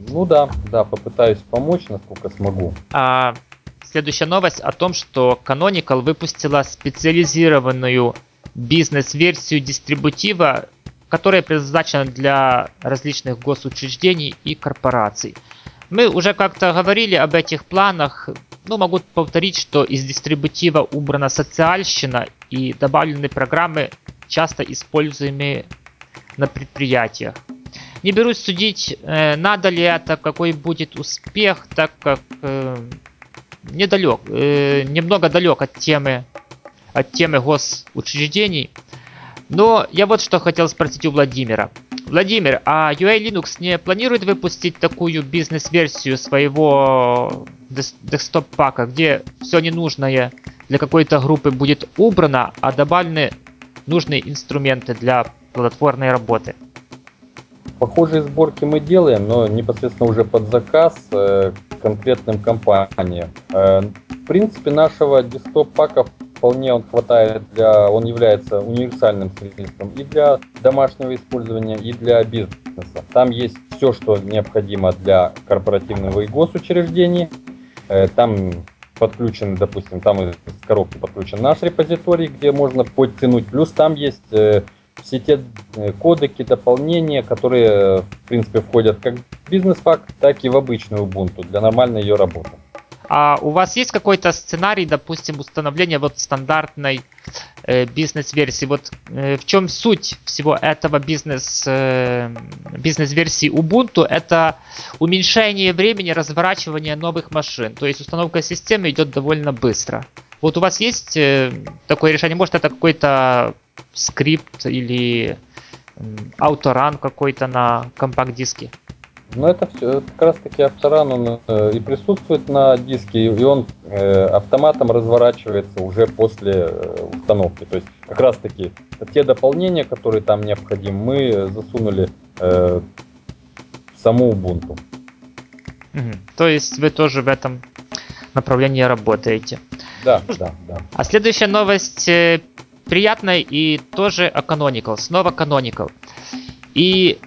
Ну да, да, попытаюсь помочь, насколько смогу. А, следующая новость о том, что Canonical выпустила специализированную бизнес-версию дистрибутива, которая предназначена для различных госучреждений и корпораций. Мы уже как-то говорили об этих планах ну, могу повторить, что из дистрибутива убрана социальщина и добавлены программы, часто используемые на предприятиях. Не берусь судить, э, надо ли это, какой будет успех, так как э, недалек, э, немного далек от темы, от темы госучреждений. Но я вот что хотел спросить у Владимира. Владимир, а UA Linux не планирует выпустить такую бизнес-версию своего десктоп-пака, где все ненужное для какой-то группы будет убрано, а добавлены нужные инструменты для плодотворной работы? Похожие сборки мы делаем, но непосредственно уже под заказ э, конкретным компаниям. Э, в принципе, нашего десктоп-пака вполне он хватает для, он является универсальным средством и для домашнего использования, и для бизнеса. Там есть все, что необходимо для корпоративного и госучреждений. Э, там подключен, допустим, там из коробки подключен наш репозиторий, где можно подтянуть. Плюс там есть э, все те э, кодеки, дополнения, которые, в принципе, входят как в бизнес-пак, так и в обычную Ubuntu для нормальной ее работы. А у вас есть какой-то сценарий, допустим, установления вот стандартной бизнес-версии? Вот э, в чем суть всего этого бизнес, э, бизнес-версии Ubuntu? Это уменьшение времени разворачивания новых машин. То есть установка системы идет довольно быстро. Вот у вас есть э, такое решение? Может это какой-то скрипт или э, ауторан какой-то на компакт-диске? Ну, это все как раз таки Авторан, он э, и присутствует на диске, и он э, автоматом разворачивается уже после э, установки. То есть, как раз таки, те дополнения, которые там необходимы, мы засунули э, в саму Ubuntu. Угу. То есть вы тоже в этом направлении работаете. Да, да, да. А следующая новость э, приятная и тоже о Canonical. Снова Canonical. И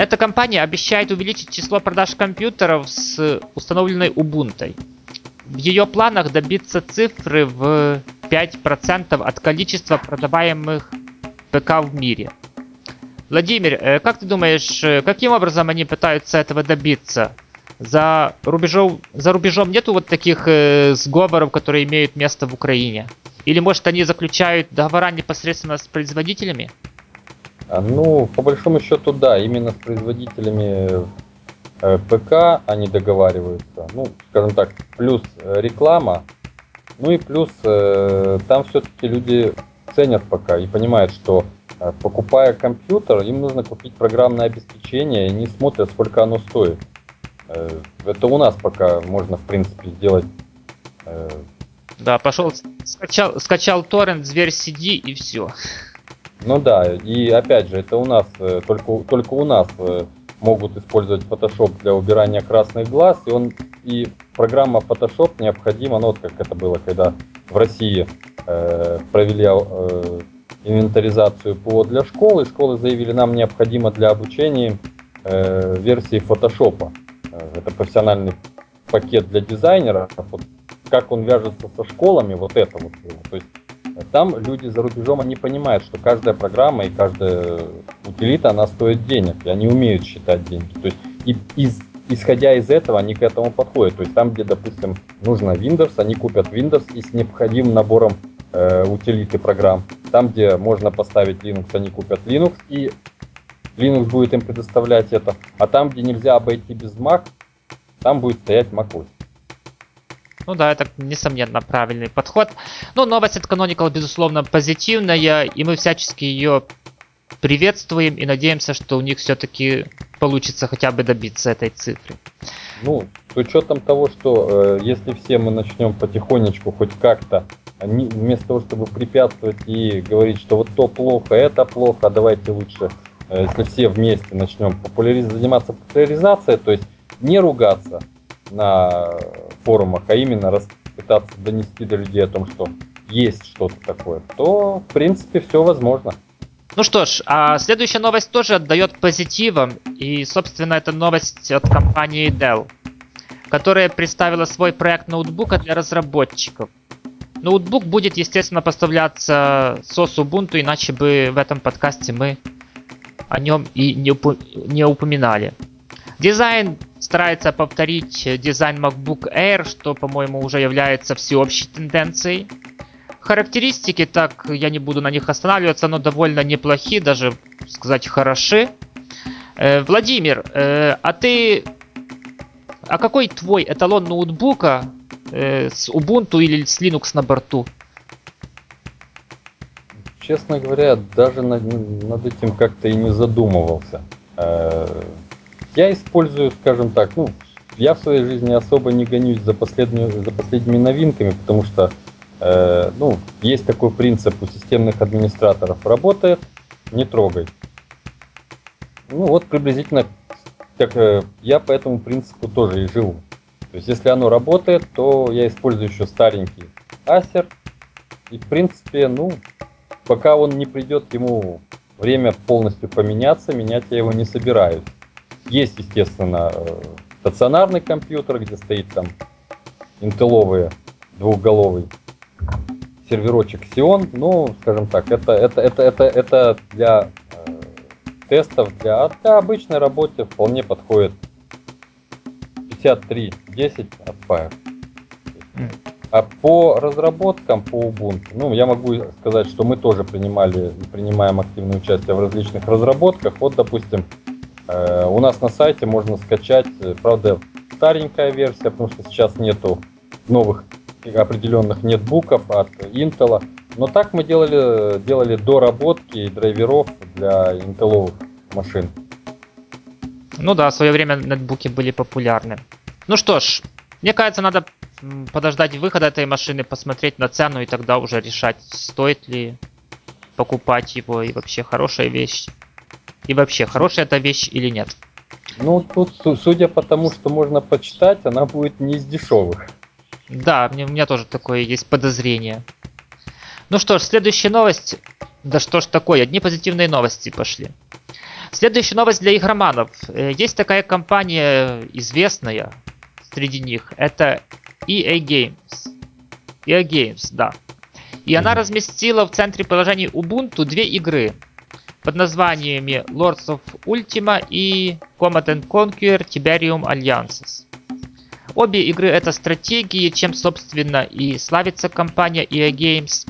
эта компания обещает увеличить число продаж компьютеров с установленной Ubuntu. В ее планах добиться цифры в 5% от количества продаваемых ПК в мире. Владимир, э, как ты думаешь, э, каким образом они пытаются этого добиться? За рубежом, за рубежом нету вот таких э, сговоров, которые имеют место в Украине? Или может они заключают договора непосредственно с производителями? А, ну, по большому счету, да, именно с производителями э, ПК они договариваются. Ну, скажем так, плюс э, реклама, ну и плюс э, там все-таки люди ценят ПК и понимают, что покупая компьютер, им нужно купить программное обеспечение и не смотрят, сколько оно стоит. Это у нас пока можно, в принципе, сделать. Да, пошел, скачал, скачал торрент, зверь сиди и все. Ну да, и опять же, это у нас, э, только, только у нас э, могут использовать Photoshop для убирания красных глаз, и он и программа Photoshop необходима, ну вот как это было, когда в России э, провели э, инвентаризацию ПО для школы, школы заявили, нам необходимо для обучения э, версии Photoshop. Э, это профессиональный пакет для дизайнера. Вот как он вяжется со школами, вот это вот. То есть там люди за рубежом, они понимают, что каждая программа и каждая утилита, она стоит денег, и они умеют считать деньги. То есть и, из, исходя из этого, они к этому подходят. То есть там, где, допустим, нужно Windows, они купят Windows и с необходимым набором э, утилиты программ. Там, где можно поставить Linux, они купят Linux, и Linux будет им предоставлять это. А там, где нельзя обойти без Mac, там будет стоять macOS. Ну да, это, несомненно, правильный подход. Но новость от Canonical, безусловно, позитивная, и мы всячески ее приветствуем и надеемся, что у них все-таки получится хотя бы добиться этой цифры. Ну, с учетом того, что э, если все мы начнем потихонечку хоть как-то, они, вместо того, чтобы препятствовать и говорить, что вот то плохо, это плохо, а давайте лучше, э, если все вместе начнем популяриз... заниматься популяризацией, то есть не ругаться, на форумах, а именно раз, пытаться донести до людей о том, что есть что-то такое, то, в принципе, все возможно. Ну что ж, а следующая новость тоже отдает позитивом. И, собственно, это новость от компании Dell, которая представила свой проект ноутбука для разработчиков. Ноутбук будет, естественно, поставляться с OS Ubuntu, иначе бы в этом подкасте мы о нем и не упоминали. Дизайн старается повторить дизайн MacBook Air, что, по-моему, уже является всеобщей тенденцией. Характеристики, так я не буду на них останавливаться, но довольно неплохие, даже сказать хороши. Э, Владимир, э, а ты... А какой твой эталон ноутбука э, с Ubuntu или с Linux на борту? Честно говоря, даже над, над этим как-то и не задумывался. Э, я использую, скажем так, ну, я в своей жизни особо не гонюсь за, последнюю, за последними новинками, потому что, э, ну, есть такой принцип у системных администраторов. Работает, не трогай. Ну, вот приблизительно как э, я по этому принципу тоже и живу. То есть, если оно работает, то я использую еще старенький Acer. И, в принципе, ну, пока он не придет ему время полностью поменяться, менять я его не собираюсь. Есть, естественно, э, стационарный компьютер, где стоит там интеловый двухголовый серверочек Xeon, ну, скажем так, это, это, это, это, это для э, тестов, для, для обычной работы вполне подходит 5310 от Fire. А по разработкам по Ubuntu, ну, я могу сказать, что мы тоже принимали принимаем активное участие в различных разработках. Вот, допустим, у нас на сайте можно скачать, э, правда, старенькая версия, потому что сейчас нету новых определенных нетбуков от Intel. Но так мы делали, делали доработки драйверов для интеловых машин. Ну да, в свое время нетбуки были популярны. Ну что ж, мне кажется, надо подождать выхода этой машины, посмотреть на цену и тогда уже решать, стоит ли покупать его и вообще хорошая вещь. И вообще, хорошая эта вещь или нет. Ну, тут, судя по тому, что можно почитать, она будет не из дешевых. Да, мне, у меня тоже такое есть подозрение. Ну что ж, следующая новость. Да что ж такое, одни позитивные новости пошли. Следующая новость для игроманов. Э, есть такая компания известная среди них. Это EA Games. EA Games, да. И она разместила в центре приложения Ubuntu две игры под названиями Lords of Ultima и Command Conquer Tiberium Alliances. Обе игры это стратегии, чем собственно и славится компания EA Games.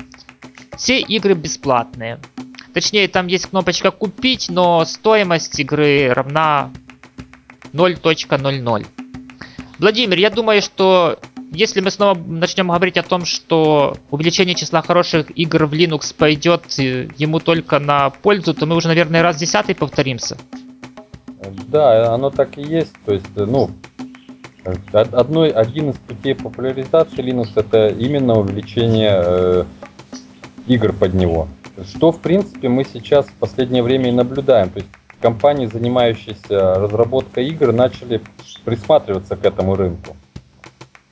Все игры бесплатные. Точнее, там есть кнопочка купить, но стоимость игры равна 0.00. Владимир, я думаю, что если мы снова начнем говорить о том, что увеличение числа хороших игр в Linux пойдет э, ему только на пользу, то мы уже, наверное, раз десятый повторимся. Да, оно так и есть. То есть, э, ну, одной, один из путей популяризации Linux это именно увеличение э, игр под него. Что, в принципе, мы сейчас в последнее время и наблюдаем. То есть компании, занимающиеся разработкой игр, начали присматриваться к этому рынку.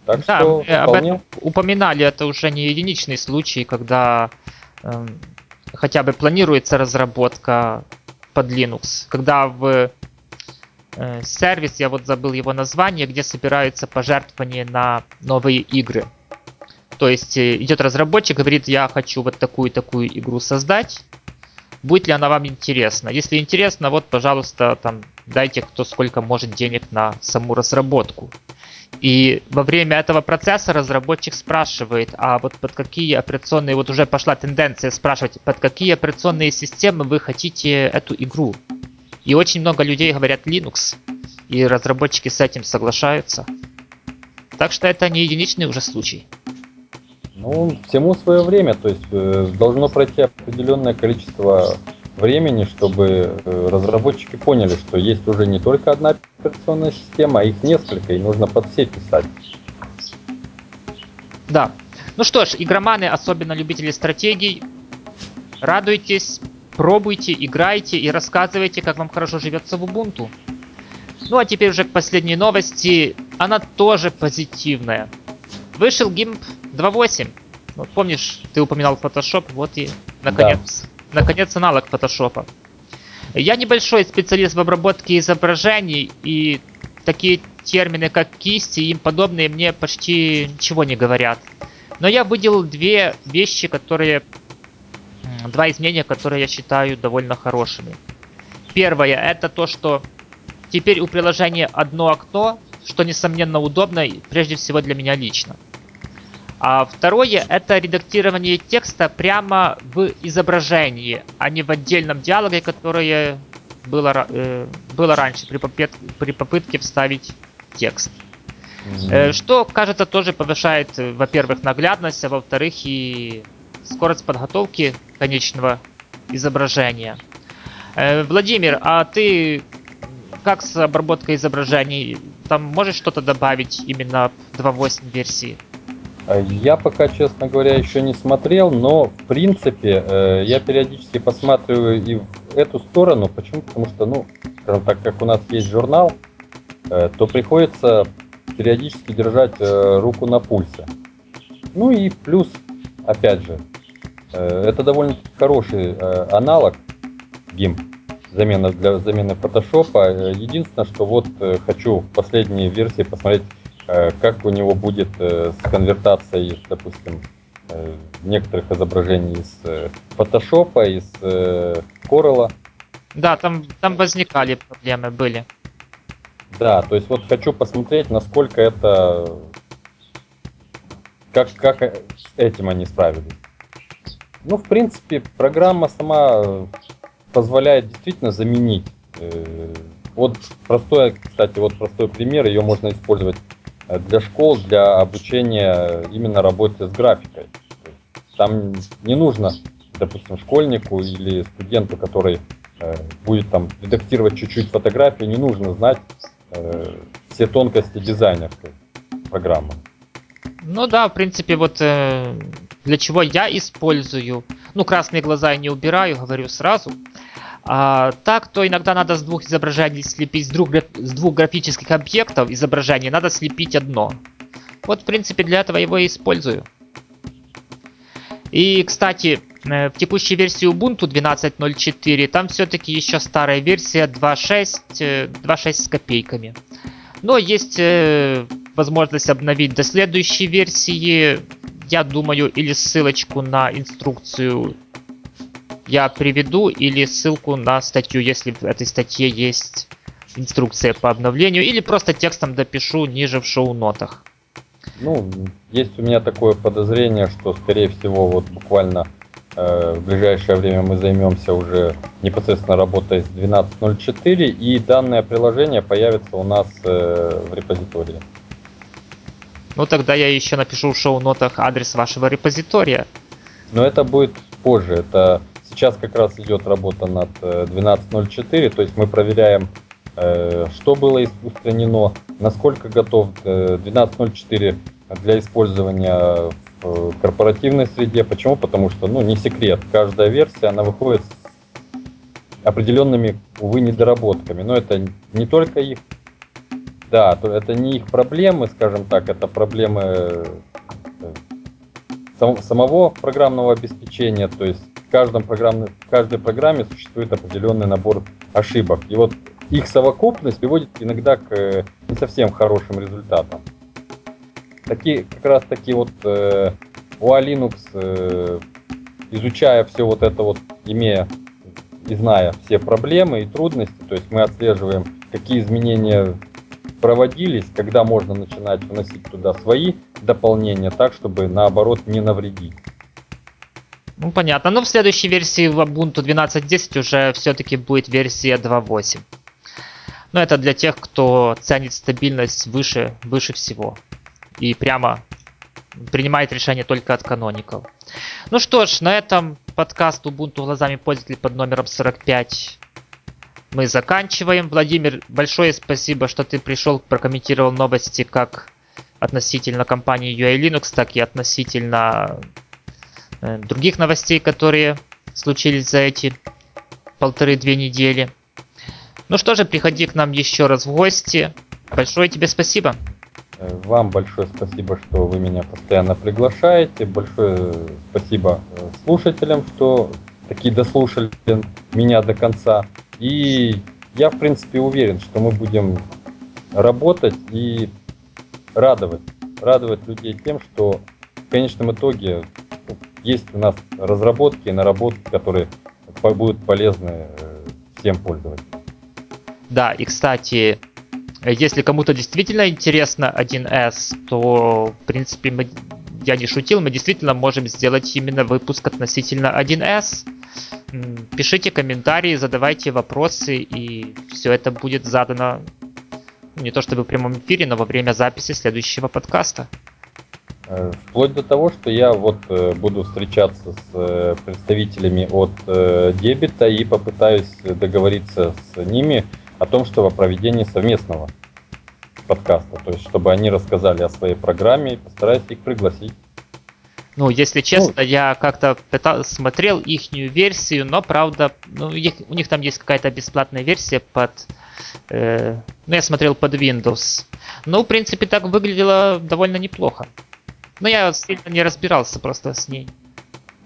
Так да, что мы об этом упоминали, это уже не единичный случай, когда э, хотя бы планируется разработка под Linux, когда в э, сервис, я вот забыл его название, где собираются пожертвования на новые игры. То есть э, идет разработчик, говорит, я хочу вот такую-такую игру создать, будет ли она вам интересна. Если интересно, вот, пожалуйста, там дайте кто сколько может денег на саму разработку. И во время этого процесса разработчик спрашивает, а вот под какие операционные, вот уже пошла тенденция спрашивать, под какие операционные системы вы хотите эту игру. И очень много людей говорят Linux, и разработчики с этим соглашаются. Так что это не единичный уже случай. Ну, всему свое время, то есть э, должно пройти определенное количество времени, чтобы э, разработчики поняли, что есть уже не только одна операционная система, а их несколько, и нужно под все писать. Да. Ну что ж, игроманы, особенно любители стратегий, радуйтесь, пробуйте, играйте и рассказывайте, как вам хорошо живется в Ubuntu. Ну а теперь уже к последней новости. Она тоже позитивная. Вышел GIMP 2.8. Вот помнишь, ты упоминал Photoshop, вот и наконец да наконец, аналог фотошопа. Я небольшой специалист в обработке изображений, и такие термины, как кисти и им подобные, мне почти ничего не говорят. Но я выделил две вещи, которые... Два изменения, которые я считаю довольно хорошими. Первое, это то, что теперь у приложения одно окно, что, несомненно, удобно, прежде всего для меня лично. А второе это редактирование текста прямо в изображении, а не в отдельном диалоге, которое было, э, было раньше при, попет, при попытке вставить текст. Mm-hmm. Э, что, кажется, тоже повышает, во-первых, наглядность, а во-вторых, и скорость подготовки конечного изображения. Э, Владимир, а ты как с обработкой изображений? Там можешь что-то добавить именно в 2.8 версии? Я пока, честно говоря, еще не смотрел, но в принципе э, я периодически посматриваю и в эту сторону. Почему? Потому что, ну, скажем так, как у нас есть журнал, э, то приходится периодически держать э, руку на пульсе. Ну и плюс, опять же, это довольно хороший аналог GIMP, замена для замены Photoshop. Единственное, что вот хочу в последней версии посмотреть Э, как у него будет э, с конвертацией, допустим, э, некоторых изображений из Photoshop, из Corel. Да, там, там возникали проблемы, были. Да, то есть вот хочу посмотреть, насколько это... Как, как с этим они справились. Ну, в принципе, программа сама позволяет действительно заменить. Вот простой, кстати, вот простой пример, ее можно использовать для школ, для обучения именно работе с графикой. Там не нужно, допустим, школьнику или студенту, который э, будет там редактировать чуть-чуть фотографии, не нужно знать э, все тонкости дизайнерской программы. Ну да, в принципе, вот э, для чего я использую. Ну, красные глаза я не убираю, говорю сразу. А, так, то иногда надо с двух изображений слепить, с двух, с двух графических объектов изображений надо слепить одно. Вот, в принципе, для этого его и использую. И, кстати, э, в текущей версии Ubuntu 12.04 там все-таки еще старая версия 2.6, 2.6 э, с копейками. Но есть э, возможность обновить до следующей версии. Я думаю, или ссылочку на инструкцию я приведу, или ссылку на статью, если в этой статье есть инструкция по обновлению, или просто текстом допишу ниже в шоу-нотах. Ну, есть у меня такое подозрение, что, скорее всего, вот буквально э, в ближайшее время мы займемся уже непосредственно работой с 12.04, и данное приложение появится у нас э, в репозитории. Ну, тогда я еще напишу в шоу-нотах адрес вашего репозитория. Но это будет позже. Это сейчас как раз идет работа над 12.04, э, то есть мы проверяем Э, что было устранено, насколько готов 12.04 э, для использования в корпоративной среде. Почему? Потому что, ну, не секрет, каждая версия, она выходит с определенными, увы, недоработками. Но это не только их, да, это не их проблемы, скажем так, это проблемы самого программного обеспечения, то есть в, каждом программном, в каждой программе существует определенный набор ошибок. И вот их совокупность приводит иногда к э, не совсем хорошим результатам. Такие, как раз таки вот э, UA Linux, э, изучая все вот это вот, имея и зная все проблемы и трудности, то есть мы отслеживаем, какие изменения проводились, когда можно начинать вносить туда свои дополнения, так, чтобы наоборот не навредить. Ну, понятно. Но в следующей версии в Ubuntu 12.10 уже все-таки будет версия 2.8. Но это для тех, кто ценит стабильность выше, выше всего. И прямо принимает решение только от каноников. Ну что ж, на этом подкаст Ubuntu глазами пользователей под номером 45 мы заканчиваем. Владимир, большое спасибо, что ты пришел, прокомментировал новости как относительно компании UI Linux, так и относительно других новостей, которые случились за эти полторы-две недели. Ну что же, приходи к нам еще раз в гости. Большое тебе спасибо. Э, вам большое спасибо, что вы меня постоянно приглашаете. Большое спасибо э, слушателям, что такие дослушали меня до конца. И я, в принципе, уверен, что мы будем работать и радовать, радовать людей тем, что в конечном итоге есть у нас разработки, наработки, которые будут полезны э, всем пользователям. Да, и кстати, если кому-то действительно интересно 1С, то, в принципе, мы, я не шутил, мы действительно можем сделать именно выпуск относительно 1С. Пишите комментарии, задавайте вопросы, и все это будет задано ну, не то чтобы в прямом эфире, но во время записи следующего подкаста. Э, вплоть до того, что я вот э, буду встречаться с э, представителями от Дебита и попытаюсь договориться с ними о том, что о проведении совместного подкаста, то есть чтобы они рассказали о своей программе и постараюсь их пригласить. Ну, если честно, ну, я как-то смотрел их версию, но правда, ну, их, у них там есть какая-то бесплатная версия под. Э, ну, я смотрел под Windows. Ну, в принципе, так выглядело довольно неплохо. Но я сильно не разбирался просто с ней.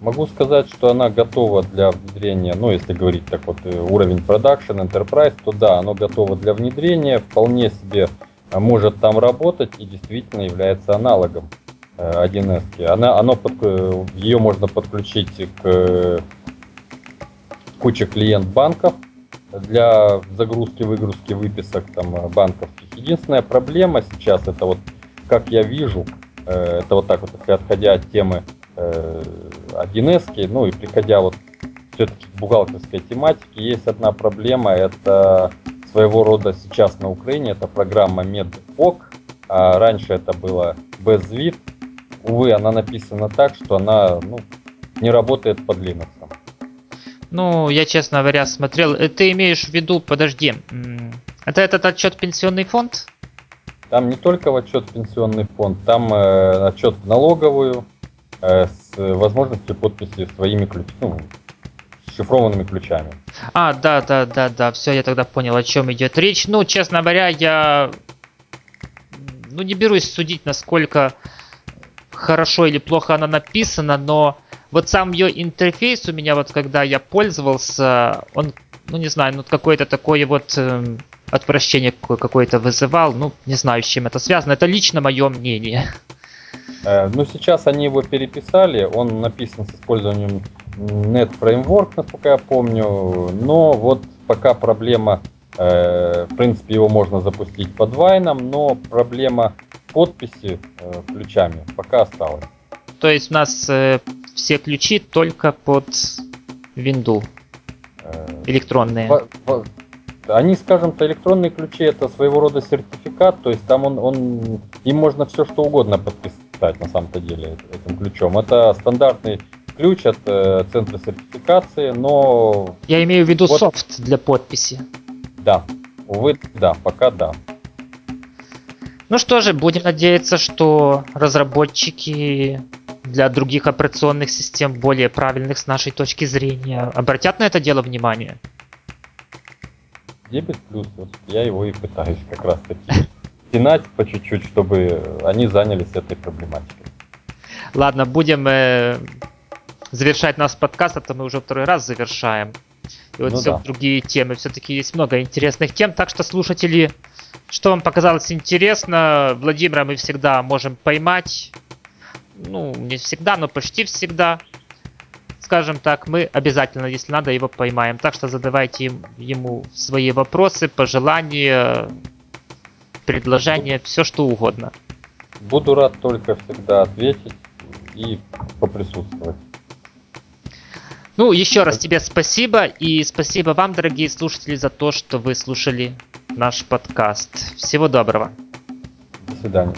Могу сказать, что она готова для внедрения, ну если говорить так вот э, уровень продакшн, enterprise, то да, оно готово для внедрения, вполне себе э, может там работать и действительно является аналогом 1С. Э, она, оно под, ее можно подключить к куче клиент банков для загрузки-выгрузки выписок там банковских. Единственная проблема сейчас это вот, как я вижу, это вот так вот, отходя от темы 1С, ну и приходя вот все-таки к бухгалтерской тематике, есть одна проблема, это своего рода сейчас на Украине, это программа MedOk, а раньше это было BezVid. Увы, она написана так, что она ну, не работает под Linux. Ну, я, честно говоря, смотрел. Э, ты имеешь в виду, подожди, это этот отчет пенсионный фонд? Там не только в отчет пенсионный фонд, там э, отчет в налоговую э, с возможностью подписи своими ключами, ну, шифрованными ключами. А, да, да, да, да, все, я тогда понял, о чем идет речь. Ну, честно говоря, я ну, не берусь судить, насколько хорошо или плохо она написана, но вот сам ее интерфейс у меня, вот когда я пользовался, он, ну не знаю, ну какое-то такое вот э, отвращение какое-то вызывал. Ну, не знаю, с чем это связано. Это лично мое мнение. Э, ну, сейчас они его переписали. Он написан с использованием Net Framework, насколько я помню. Но вот пока проблема, э, в принципе, его можно запустить под вайном, но проблема подписи э, ключами пока осталась. То есть у нас э, все ключи только под винду э, электронные. Они, скажем то, электронные ключи это своего рода сертификат, то есть там он, он им можно все что угодно подписать на самом-то деле этим ключом. Это стандартный ключ от э, центра сертификации, но... Я имею в виду вот, софт для подписи. Да, увы, да, пока да. Ну что же, будем надеяться, что разработчики для других операционных систем, более правильных с нашей точки зрения, обратят на это дело внимание? Дебет плюс, вот я его и пытаюсь как раз таки стенать по чуть-чуть, чтобы они занялись этой проблематикой. Ладно, будем э, завершать наш подкаст, это мы уже второй раз завершаем. И вот ну все да. другие темы. Все-таки есть много интересных тем. Так что, слушатели, что вам показалось интересно, Владимира мы всегда можем поймать. Ну, не всегда, но почти всегда. Скажем так, мы обязательно, если надо, его поймаем. Так что задавайте ему свои вопросы, пожелания, предложения, все что угодно. Буду рад только всегда ответить и поприсутствовать. Ну, еще раз тебе спасибо и спасибо вам, дорогие слушатели, за то, что вы слушали наш подкаст. Всего доброго. До свидания.